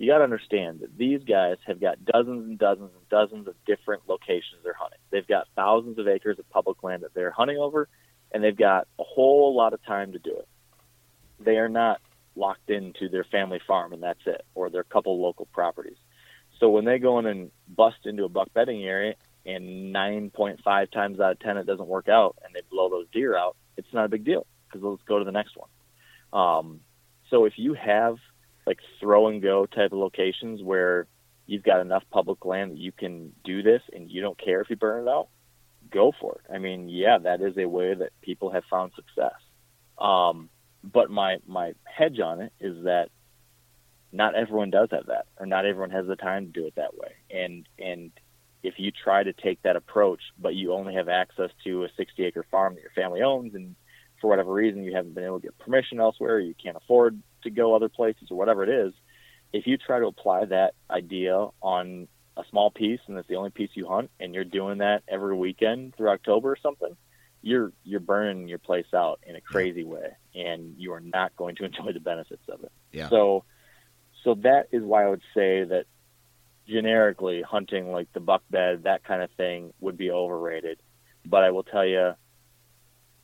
you got to understand that these guys have got dozens and dozens and dozens of different locations they're hunting. They've got thousands of acres of public land that they're hunting over, and they've got a whole lot of time to do it. They are not locked into their family farm and that's it, or their couple local properties. So when they go in and bust into a buck bedding area and 9.5 times out of 10 it doesn't work out and they blow those deer out, it's not a big deal because let's go to the next one. Um, so if you have like throw and go type of locations where you've got enough public land that you can do this and you don't care if you burn it out, go for it. I mean, yeah, that is a way that people have found success. Um, but my my hedge on it is that not everyone does have that, or not everyone has the time to do it that way. And and if you try to take that approach, but you only have access to a 60 acre farm that your family owns, and for whatever reason you haven't been able to get permission elsewhere, you can't afford to go other places, or whatever it is, if you try to apply that idea on a small piece and it's the only piece you hunt, and you're doing that every weekend through October or something, you're you're burning your place out in a crazy way, and you are not going to enjoy the benefits of it. Yeah. So, so that is why I would say that generically hunting like the buck bed, that kind of thing, would be overrated. But I will tell you,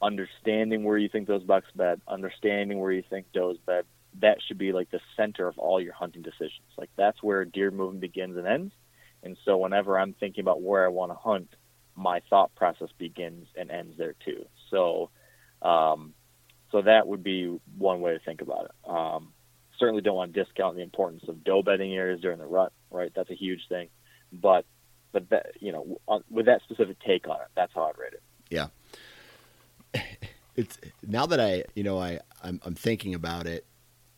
understanding where you think those bucks bed, understanding where you think does bed, that should be like the center of all your hunting decisions. Like that's where deer movement begins and ends. And so whenever I'm thinking about where I want to hunt, my thought process begins and ends there too. So, um, so that would be one way to think about it. Um, certainly don't want to discount the importance of doe bedding areas during the rut, right? That's a huge thing. But, but that, you know, with that specific take on it, that's how I'd rate it. Yeah. It's now that I, you know, I, I'm, I'm thinking about it.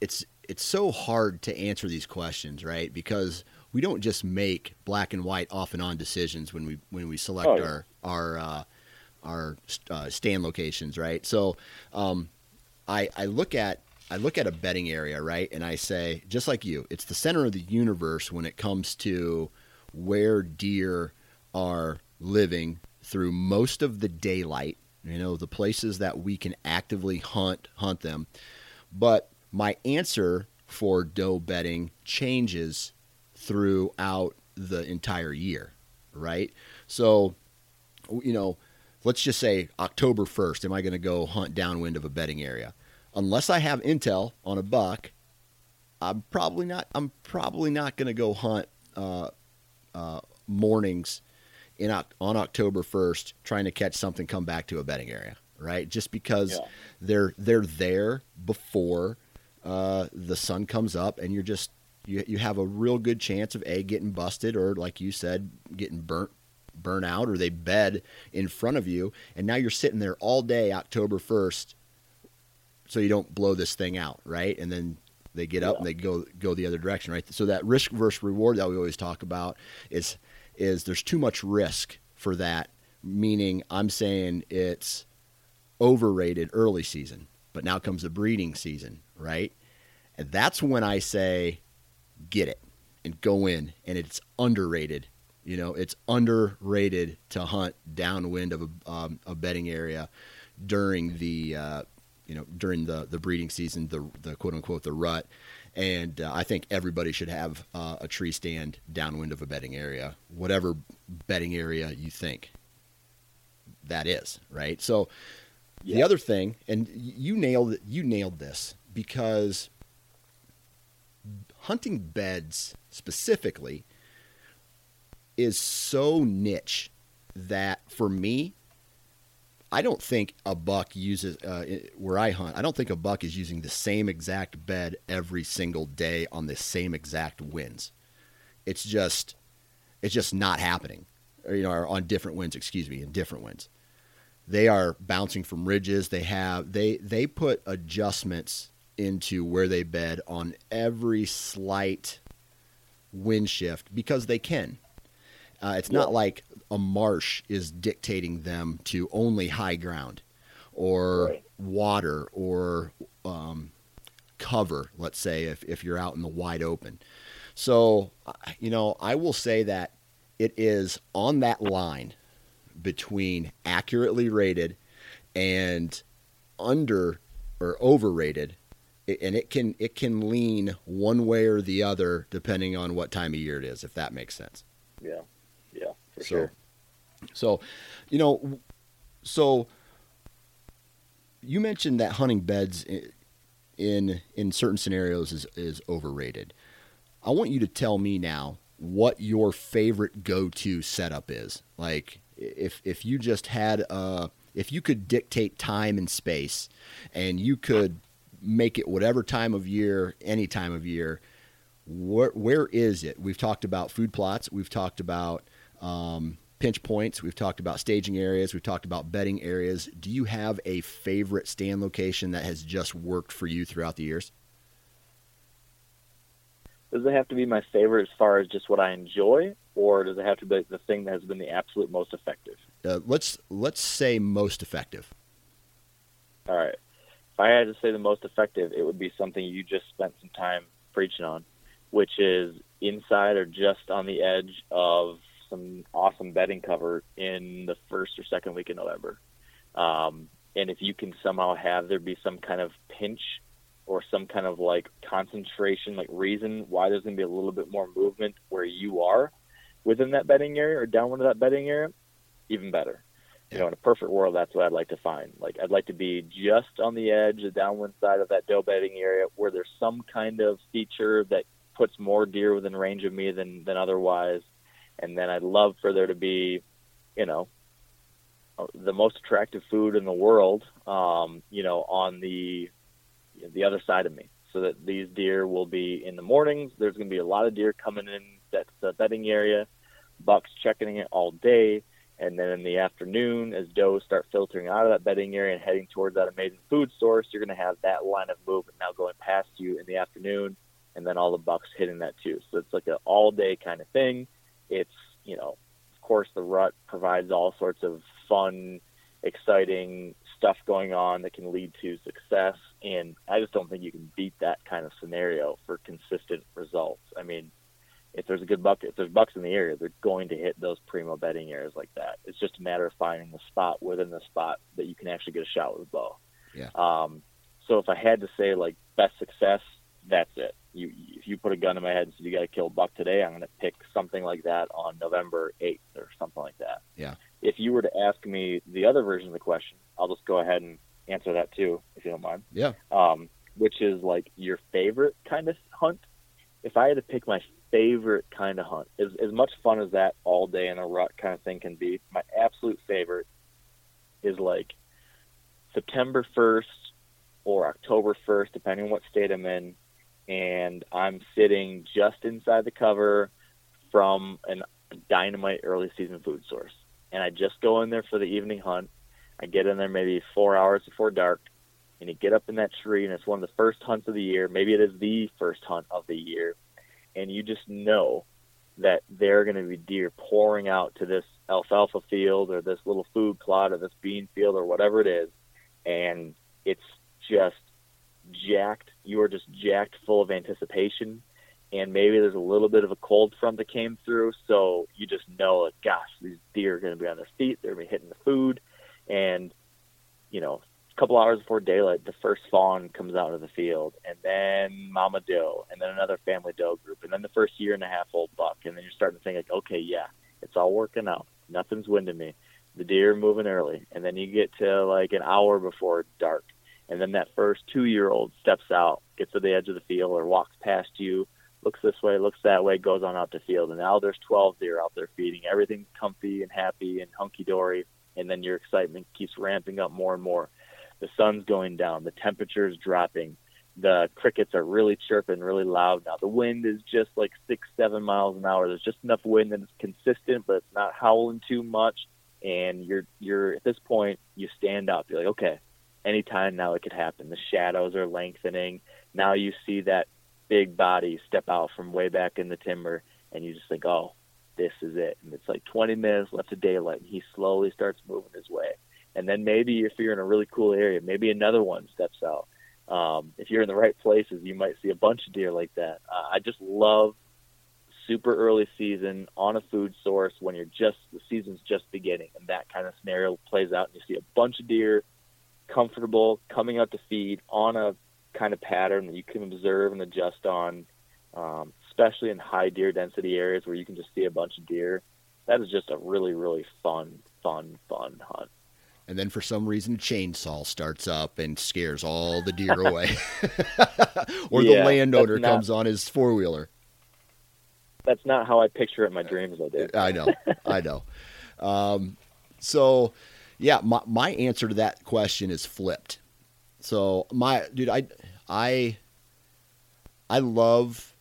It's, it's so hard to answer these questions, right? Because we don't just make black and white off and on decisions when we when we select oh, yeah. our our uh, our uh, stand locations, right? So um, I I look at I look at a bedding area, right, and I say just like you, it's the center of the universe when it comes to where deer are living through most of the daylight. You know, the places that we can actively hunt hunt them. But my answer for doe bedding changes throughout the entire year, right? So, you know, let's just say October 1st, am I going to go hunt downwind of a bedding area? Unless I have intel on a buck, I'm probably not. I'm probably not going to go hunt uh, uh, mornings in on October 1st, trying to catch something come back to a bedding area, right? Just because yeah. they're they're there before uh, the sun comes up, and you're just you you have a real good chance of a getting busted or like you said getting burnt burn out or they bed in front of you. And now you're sitting there all day October 1st so you don't blow this thing out right? And then they get up yeah. and they go go the other direction right? So that risk versus reward that we always talk about is is there's too much risk for that meaning I'm saying it's overrated early season but now comes the breeding season right and that's when I say get it and go in. And it's underrated. You know, it's underrated to hunt downwind of a, um, a bedding area during the uh, you know during the the breeding season, the the quote unquote the rut. And uh, I think everybody should have uh, a tree stand downwind of a bedding area, whatever bedding area you think that is, right? So yeah. the other thing, and you nailed you nailed this because hunting beds specifically is so niche that for me, I don't think a buck uses uh, where I hunt. I don't think a buck is using the same exact bed every single day on the same exact winds. It's just, it's just not happening. Or, you know, on different winds. Excuse me, in different winds. They are bouncing from ridges. They have they they put adjustments into where they bed on every slight wind shift because they can. Uh, it's not like a marsh is dictating them to only high ground or right. water or um, cover, let's say, if, if you're out in the wide open. So, you know, I will say that it is on that line between accurately rated and under or overrated and it can it can lean one way or the other depending on what time of year it is if that makes sense. Yeah. Yeah for so, sure. so you know so you mentioned that hunting beds in in certain scenarios is is overrated. I want you to tell me now what your favorite go-to setup is. Like if if you just had a if you could dictate time and space and you could make it whatever time of year, any time of year. Where, where is it? We've talked about food plots. We've talked about um, pinch points. We've talked about staging areas. We've talked about bedding areas. Do you have a favorite stand location that has just worked for you throughout the years? Does it have to be my favorite as far as just what I enjoy, or does it have to be the thing that has been the absolute most effective? Uh, let's let's say most effective. All right. If I had to say the most effective, it would be something you just spent some time preaching on, which is inside or just on the edge of some awesome bedding cover in the first or second week of November. Um, and if you can somehow have there be some kind of pinch or some kind of like concentration, like reason why there's going to be a little bit more movement where you are within that bedding area or downwind of that bedding area, even better. You know, in a perfect world, that's what I'd like to find. Like, I'd like to be just on the edge, the downwind side of that doe bedding area, where there's some kind of feature that puts more deer within range of me than than otherwise. And then I'd love for there to be, you know, the most attractive food in the world, um, you know, on the the other side of me, so that these deer will be in the mornings. There's going to be a lot of deer coming in that the bedding area, bucks checking it all day, and then in the afternoon, as does start filtering out of that bedding area and heading towards that amazing food source, you're going to have that line of movement now going past you in the afternoon, and then all the bucks hitting that too. So it's like an all day kind of thing. It's you know, of course, the rut provides all sorts of fun, exciting stuff going on that can lead to success. And I just don't think you can beat that kind of scenario for consistent results. I mean, if there's a good buck, if there's bucks in the area, they're going to hit those primo bedding areas like that. It's just a matter of finding the spot within the spot that you can actually get a shot with a bow. Yeah. Um, so if I had to say like best success, that's it. You if you put a gun in my head and said you got to kill a buck today, I'm going to pick something like that on November 8th or something like that. Yeah. If you were to ask me the other version of the question, I'll just go ahead and answer that too, if you don't mind. Yeah. Um, which is like your favorite kind of hunt. If I had to pick my favorite kind of hunt, as as much fun as that all day in a rut kind of thing can be, my absolute favorite is like September 1st or October 1st, depending on what state I'm in, and I'm sitting just inside the cover from an dynamite early season food source. And I just go in there for the evening hunt. I get in there maybe four hours before dark, and you get up in that tree, and it's one of the first hunts of the year. Maybe it is the first hunt of the year, and you just know that there are going to be deer pouring out to this alfalfa field or this little food plot or this bean field or whatever it is, and it's just jacked. You are just jacked full of anticipation. And maybe there's a little bit of a cold front that came through, so you just know, like, gosh, these deer are going to be on their feet. They're going to be hitting the food, and you know, a couple hours before daylight, the first fawn comes out of the field, and then mama doe, and then another family doe group, and then the first year and a half old buck, and then you're starting to think like, okay, yeah, it's all working out. Nothing's winding me. The deer are moving early, and then you get to like an hour before dark, and then that first two year old steps out, gets to the edge of the field, or walks past you, looks this way, looks that way, goes on out the field, and now there's 12 deer out there feeding. Everything's comfy and happy and hunky dory, and then your excitement keeps ramping up more and more. The sun's going down, the temperature's dropping, the crickets are really chirping really loud now. The wind is just like six, seven miles an hour. There's just enough wind that it's consistent, but it's not howling too much. And you're you're at this point, you stand up. You're like, okay, anytime now it could happen. The shadows are lengthening. Now you see that big body step out from way back in the timber, and you just think, oh, this is it. And it's like 20 minutes left of daylight, and he slowly starts moving his way. And then maybe if you're in a really cool area, maybe another one steps out. Um, if you're in the right places, you might see a bunch of deer like that. Uh, I just love super early season on a food source when you're just the season's just beginning, and that kind of scenario plays out, and you see a bunch of deer comfortable coming out to feed on a kind of pattern that you can observe and adjust on, um, especially in high deer density areas where you can just see a bunch of deer. That is just a really, really fun, fun, fun hunt. And then for some reason, chainsaw starts up and scares all the deer away, or Yeah, the landowner not- comes on his four wheeler. That's not how I picture it in my dreams. I did. I know, I know. Um, so, yeah, my my answer to that question is flipped. So my dude, I I I love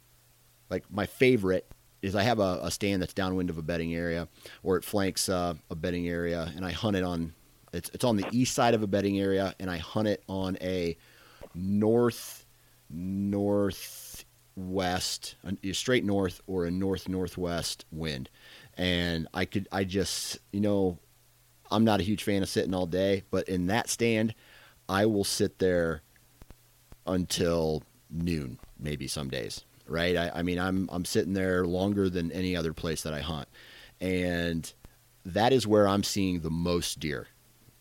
like my favorite is I have a, a stand that's downwind of a bedding area, or it flanks uh, a bedding area, and I hunt it on. It's it's on the east side of a bedding area, and I hunt it on a north north west, a straight north, or a north northwest wind, and I could I just you know I'm not a huge fan of sitting all day, but in that stand, I will sit there until noon, maybe some days. Right? I, I mean, I'm I'm sitting there longer than any other place that I hunt, and that is where I'm seeing the most deer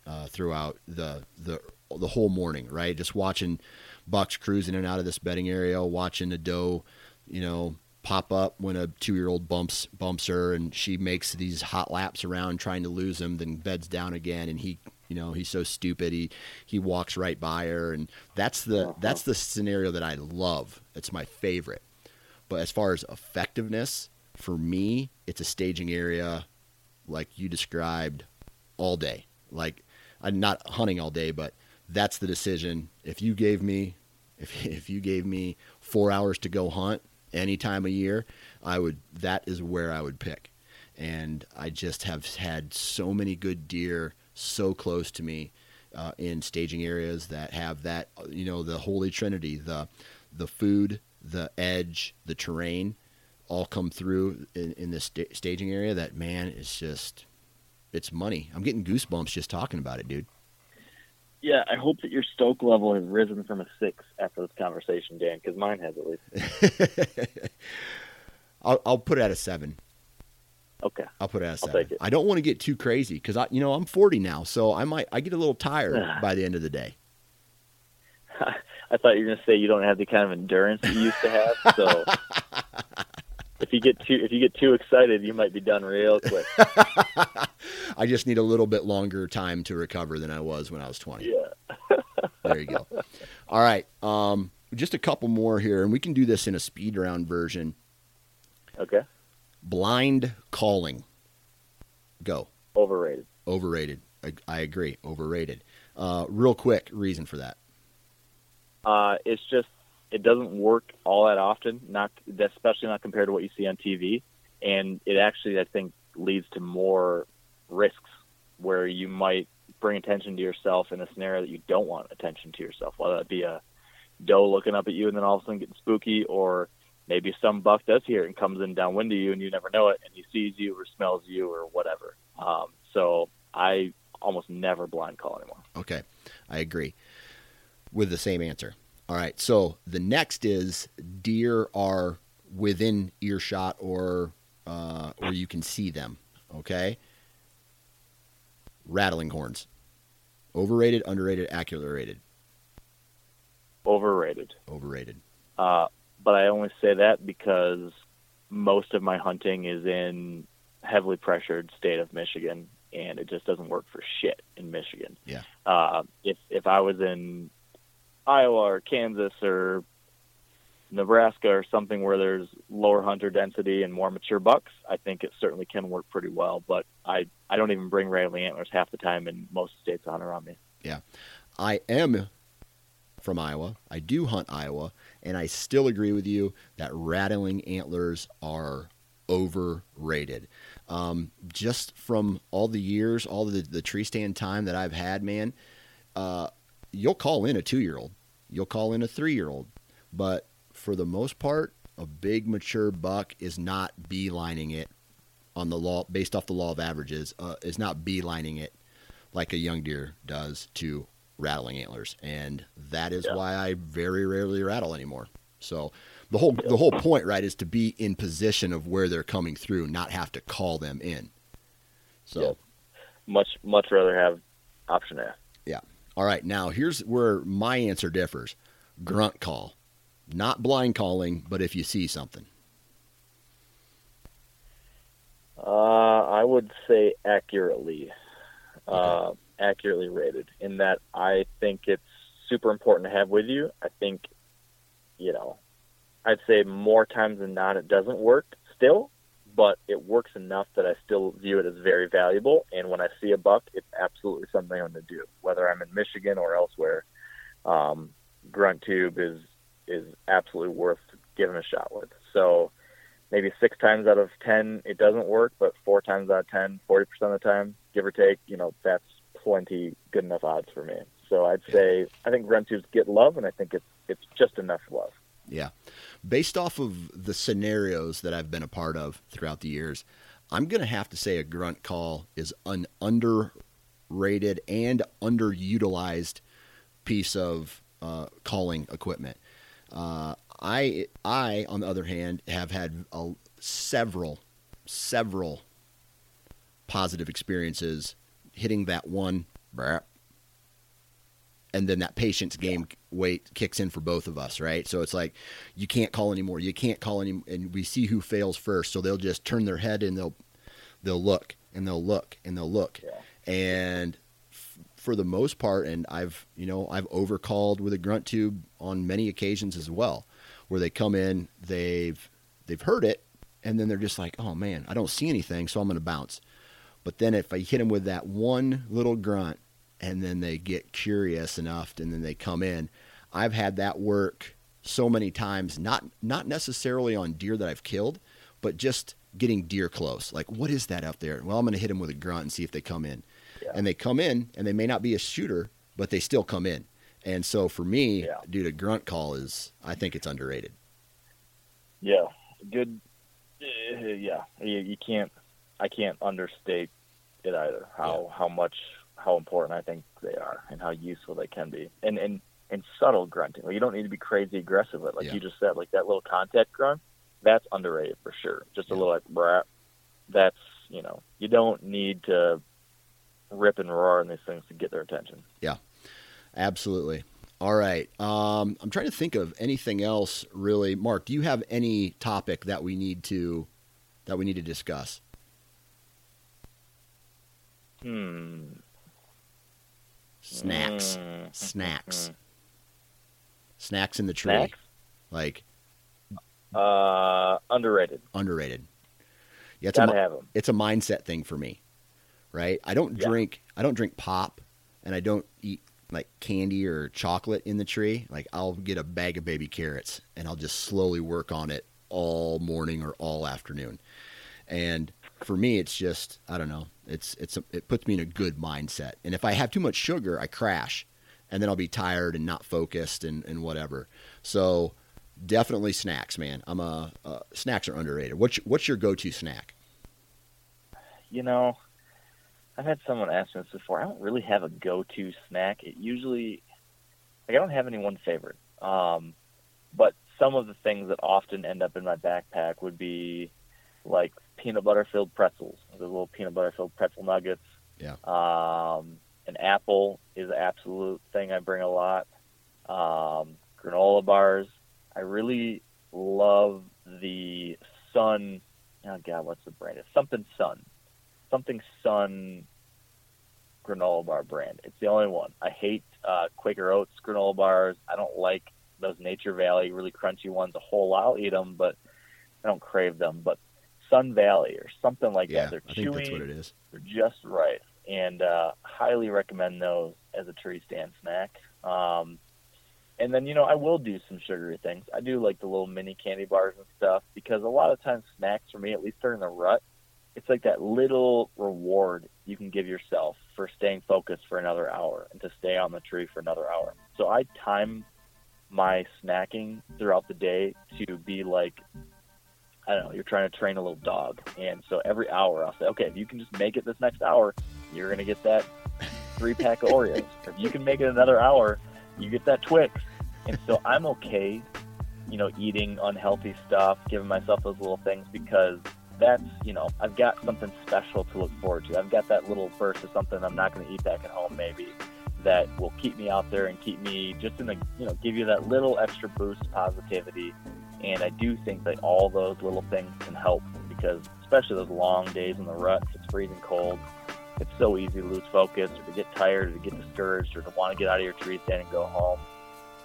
uh, throughout the the the whole morning. Right? Just watching bucks cruising in and out of this bedding area, watching a doe, you know, pop up when a two year old bumps bumps her and she makes these hot laps around trying to lose him, then beds down again and he you know he's so stupid he he walks right by her and that's the uh-huh. that's the scenario that I love. It's my favorite. But as far as effectiveness, for me, it's a staging area like you described all day. Like I'm not hunting all day, but that's the decision. If you gave me if if you gave me 4 hours to go hunt, any time of year, I would that is where I would pick. And I just have had so many good deer so close to me uh, in staging areas that have that you know the holy trinity the the food the edge the terrain all come through in, in this st- staging area that man is just it's money i'm getting goosebumps just talking about it dude yeah, I hope that your stoke level has risen from a six after this conversation, Dan, because mine has at least. I'll, I'll put it at a seven. Okay. I'll put it at a seven. I don't want to get too crazy because I, you know, I'm 40 now, so I might I get a little tired by the end of the day. I thought you were going to say you don't have the kind of endurance you used to have, so if you get too if you get too excited, you might be done real quick. I just need a little bit longer time to recover than I was when I was 20. Yeah. there you go. All right. Um, just a couple more here, and we can do this in a speed round version. Okay. Blind calling. Go. Overrated. Overrated. I, I agree. Overrated. Uh, real quick reason for that. Uh, it's just it doesn't work all that often, not especially not compared to what you see on TV, and it actually I think leads to more risks where you might bring attention to yourself in a scenario that you don't want attention to yourself, whether it be a doe looking up at you and then all of a sudden getting spooky, or maybe some buck does hear it and comes in downwind of you and you never know it and he sees you or smells you or whatever. Um, so I almost never blind call anymore. Okay, I agree with the same answer. All right. So the next is deer are within earshot or uh, or you can see them. Okay. Rattling horns. Overrated, underrated, accurately rated. Overrated. Overrated. Uh, but I only say that because most of my hunting is in heavily pressured state of Michigan, and it just doesn't work for shit in Michigan. Yeah. Uh, if if I was in Iowa or Kansas or Nebraska or something where there's lower hunter density and more mature bucks, I think it certainly can work pretty well. But I, I don't even bring rattling antlers half the time in most states hunt around me. Yeah. I am from Iowa. I do hunt Iowa, and I still agree with you that rattling antlers are overrated. Um, just from all the years, all the, the tree stand time that I've had, man, uh, you'll call in a two year old You'll call in a three year old. But for the most part, a big mature buck is not beelining it on the law based off the law of averages, uh, is not beelining it like a young deer does to rattling antlers. And that is yeah. why I very rarely rattle anymore. So the whole the whole point, right, is to be in position of where they're coming through, not have to call them in. So yeah. much much rather have option A. All right, now here's where my answer differs grunt call. Not blind calling, but if you see something. Uh, I would say accurately, uh, accurately rated. In that, I think it's super important to have with you. I think, you know, I'd say more times than not, it doesn't work still, but it works enough that I still view it as very valuable. And when I see a buck, it's absolutely something I'm going to do, whether I'm in Michigan or elsewhere. Um, grunt tube is is absolutely worth giving a shot with. So maybe six times out of ten it doesn't work, but four times out of 10, 40 percent of the time, give or take, you know, that's plenty good enough odds for me. So I'd say I think grunt tubes get love, and I think it's it's just enough love. Yeah. Based off of the scenarios that I've been a part of throughout the years, I'm going to have to say a grunt call is an underrated and underutilized piece of uh, calling equipment. Uh, I, I, on the other hand, have had a, several, several positive experiences hitting that one, and then that patience game weight kicks in for both of us, right? So it's like you can't call anymore. You can't call any, and we see who fails first. So they'll just turn their head and they'll they'll look and they'll look and they'll look, Yeah. and f- for the most part, and I've you know I've overcalled with a grunt tube on many occasions as well, where they come in, they've they've heard it, and then they're just like, oh man, I don't see anything, so I'm going to bounce. But then if I hit them with that one little grunt, and then they get curious enough, and then they come in, I've had that work so many times. Not not necessarily on deer that I've killed, but just getting deer close. Like, what is that up there? Well, I'm going to hit them with a grunt and see if they come in. Yeah. And they come in, and they may not be a shooter, but they still come in. And so for me, Yeah. dude, a grunt call is I think it's underrated. Yeah, good. uh, Yeah, you, you can't. I can't understate it either. How how much how important I think they are and how useful they can be. And and and subtle grunting. Like, you don't need to be crazy aggressive. With. Like Yeah. you just said, like that little contact grunt. That's underrated for sure. Just a little like brap. That's you know you don't need to rip and roar in these things to get their attention. Yeah, absolutely. All right. Um, I'm trying to think of anything else really. Mark, do you have any topic that we need to that we need to discuss? Hmm. Snacks. Mm. Snacks. Mm. Snacks in the tree. Snacks. Like Uh, underrated. underrated. Yeah, it's a, Gotta have them. it's a mindset thing for me. Right? I don't Yeah. drink I don't drink pop and I don't eat like candy or chocolate in the tree. Like I'll get a bag of baby carrots and I'll just slowly work on it all morning or all afternoon. And for me it's just I don't know. It's it's a, it puts me in a good mindset. And if I have too much sugar, I crash and then I'll be tired and not focused and, and whatever. So definitely snacks, man. I'm a uh, snacks are underrated. What's what's your go-to snack? You know, I've had someone ask me this before. I don't really have a go-to snack. It usually, like, I don't have any one favorite. Um, but some of the things that often end up in my backpack would be like peanut butter filled pretzels, the little peanut butter filled pretzel nuggets. Yeah. Um, an apple is an absolute thing I bring a lot. Um, granola bars. I really love the Sun. Oh God, what's the brand? It's something Sun, something Sun granola bar brand. It's the only one. I hate uh, Quaker Oats granola bars. I don't like those Nature Valley really crunchy ones a whole lot. I'll eat them, but I don't crave them. But Sun Valley or something like yeah, that. They're I think that's what it is. They're just right, and uh, highly recommend those as a tree stand snack. Um, and then you know I will do some sugary things. I do like the little mini candy bars and stuff because a lot of times snacks for me, at least during the rut, it's like that little reward you can give yourself for staying focused for another hour and to stay on the tree for another hour. So I time my snacking throughout the day to be like I don't know, you're trying to train a little dog. And so every hour I'll say, okay, if you can just make it this next hour, you're going to get that three pack of Oreos. If you can make it another hour, you get that Twix. And so I'm okay, you know, eating unhealthy stuff, giving myself those little things because that's, you know, I've got something special to look forward to. I've got that little burst of something I'm not going to eat back at home maybe that will keep me out there and keep me just in the, you know, give you that little extra boost of positivity and I do think that all those little things can help because, especially those long days in the rut, if it's freezing cold, it's so easy to lose focus or to get tired or to get discouraged or to want to get out of your tree stand and go home.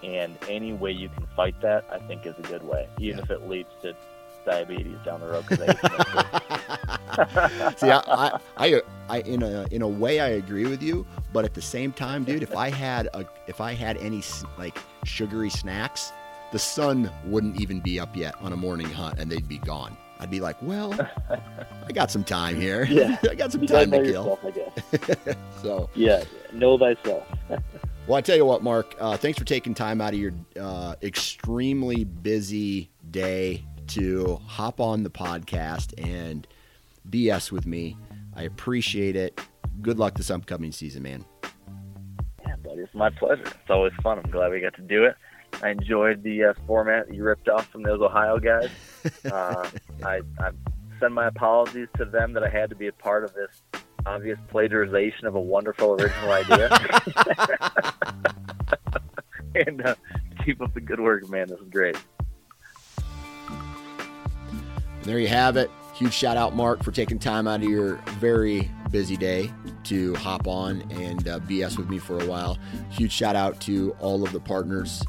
And any way you can fight that, I think, is a good way, even Yeah. if it leads to diabetes down the road. See, I, I, I, I, in a in a way, I agree with you, but at the same time, dude, if I had a, if I had any like sugary snacks, the sun wouldn't even be up yet on a morning hunt, and they'd be gone. I'd be like, well, I got some time here. Yeah. I got some You time to kill. yourself, I guess. So, Yeah, know thyself. Well, I tell you what, Mark. Uh, thanks for taking time out of your uh, extremely busy day to hop on the podcast and BS with me. I appreciate it. Good luck this upcoming season, man. Yeah, buddy, it's my pleasure. It's always fun. I'm glad we got to do it. I enjoyed the uh, format that you ripped off from those Ohio guys. Uh, I, I send my apologies to them that I had to be a part of this obvious plagiarization of a wonderful original idea. and uh, keep up the good work, man. This is great. there you have it. Huge shout out, Mark, for taking time out of your very busy day to hop on and uh, BS with me for a while. Huge shout out to all of the partners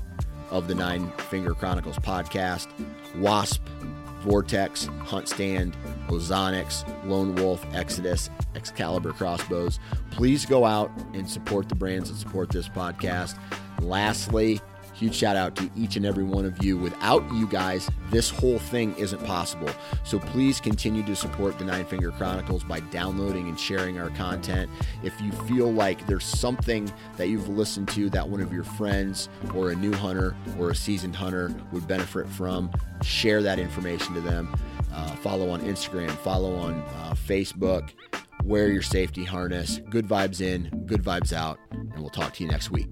of the Nine Finger Chronicles podcast Wasp, Vortex, HuntStand, Ozonics, Lone Wolf, Exodus, Excalibur Crossbows. Please go out and support the brands that support this podcast. Lastly, Huge shout out to each and every one of you. Without you guys, this whole thing isn't possible. So please continue to support the Nine Finger Chronicles by downloading and sharing our content. If you feel like there's something that you've listened to that one of your friends or a new hunter or a seasoned hunter would benefit from, share that information to them. Uh, follow on Instagram, follow on uh, Facebook wear your safety harness. Good vibes in, good vibes out, and we'll talk to you next week.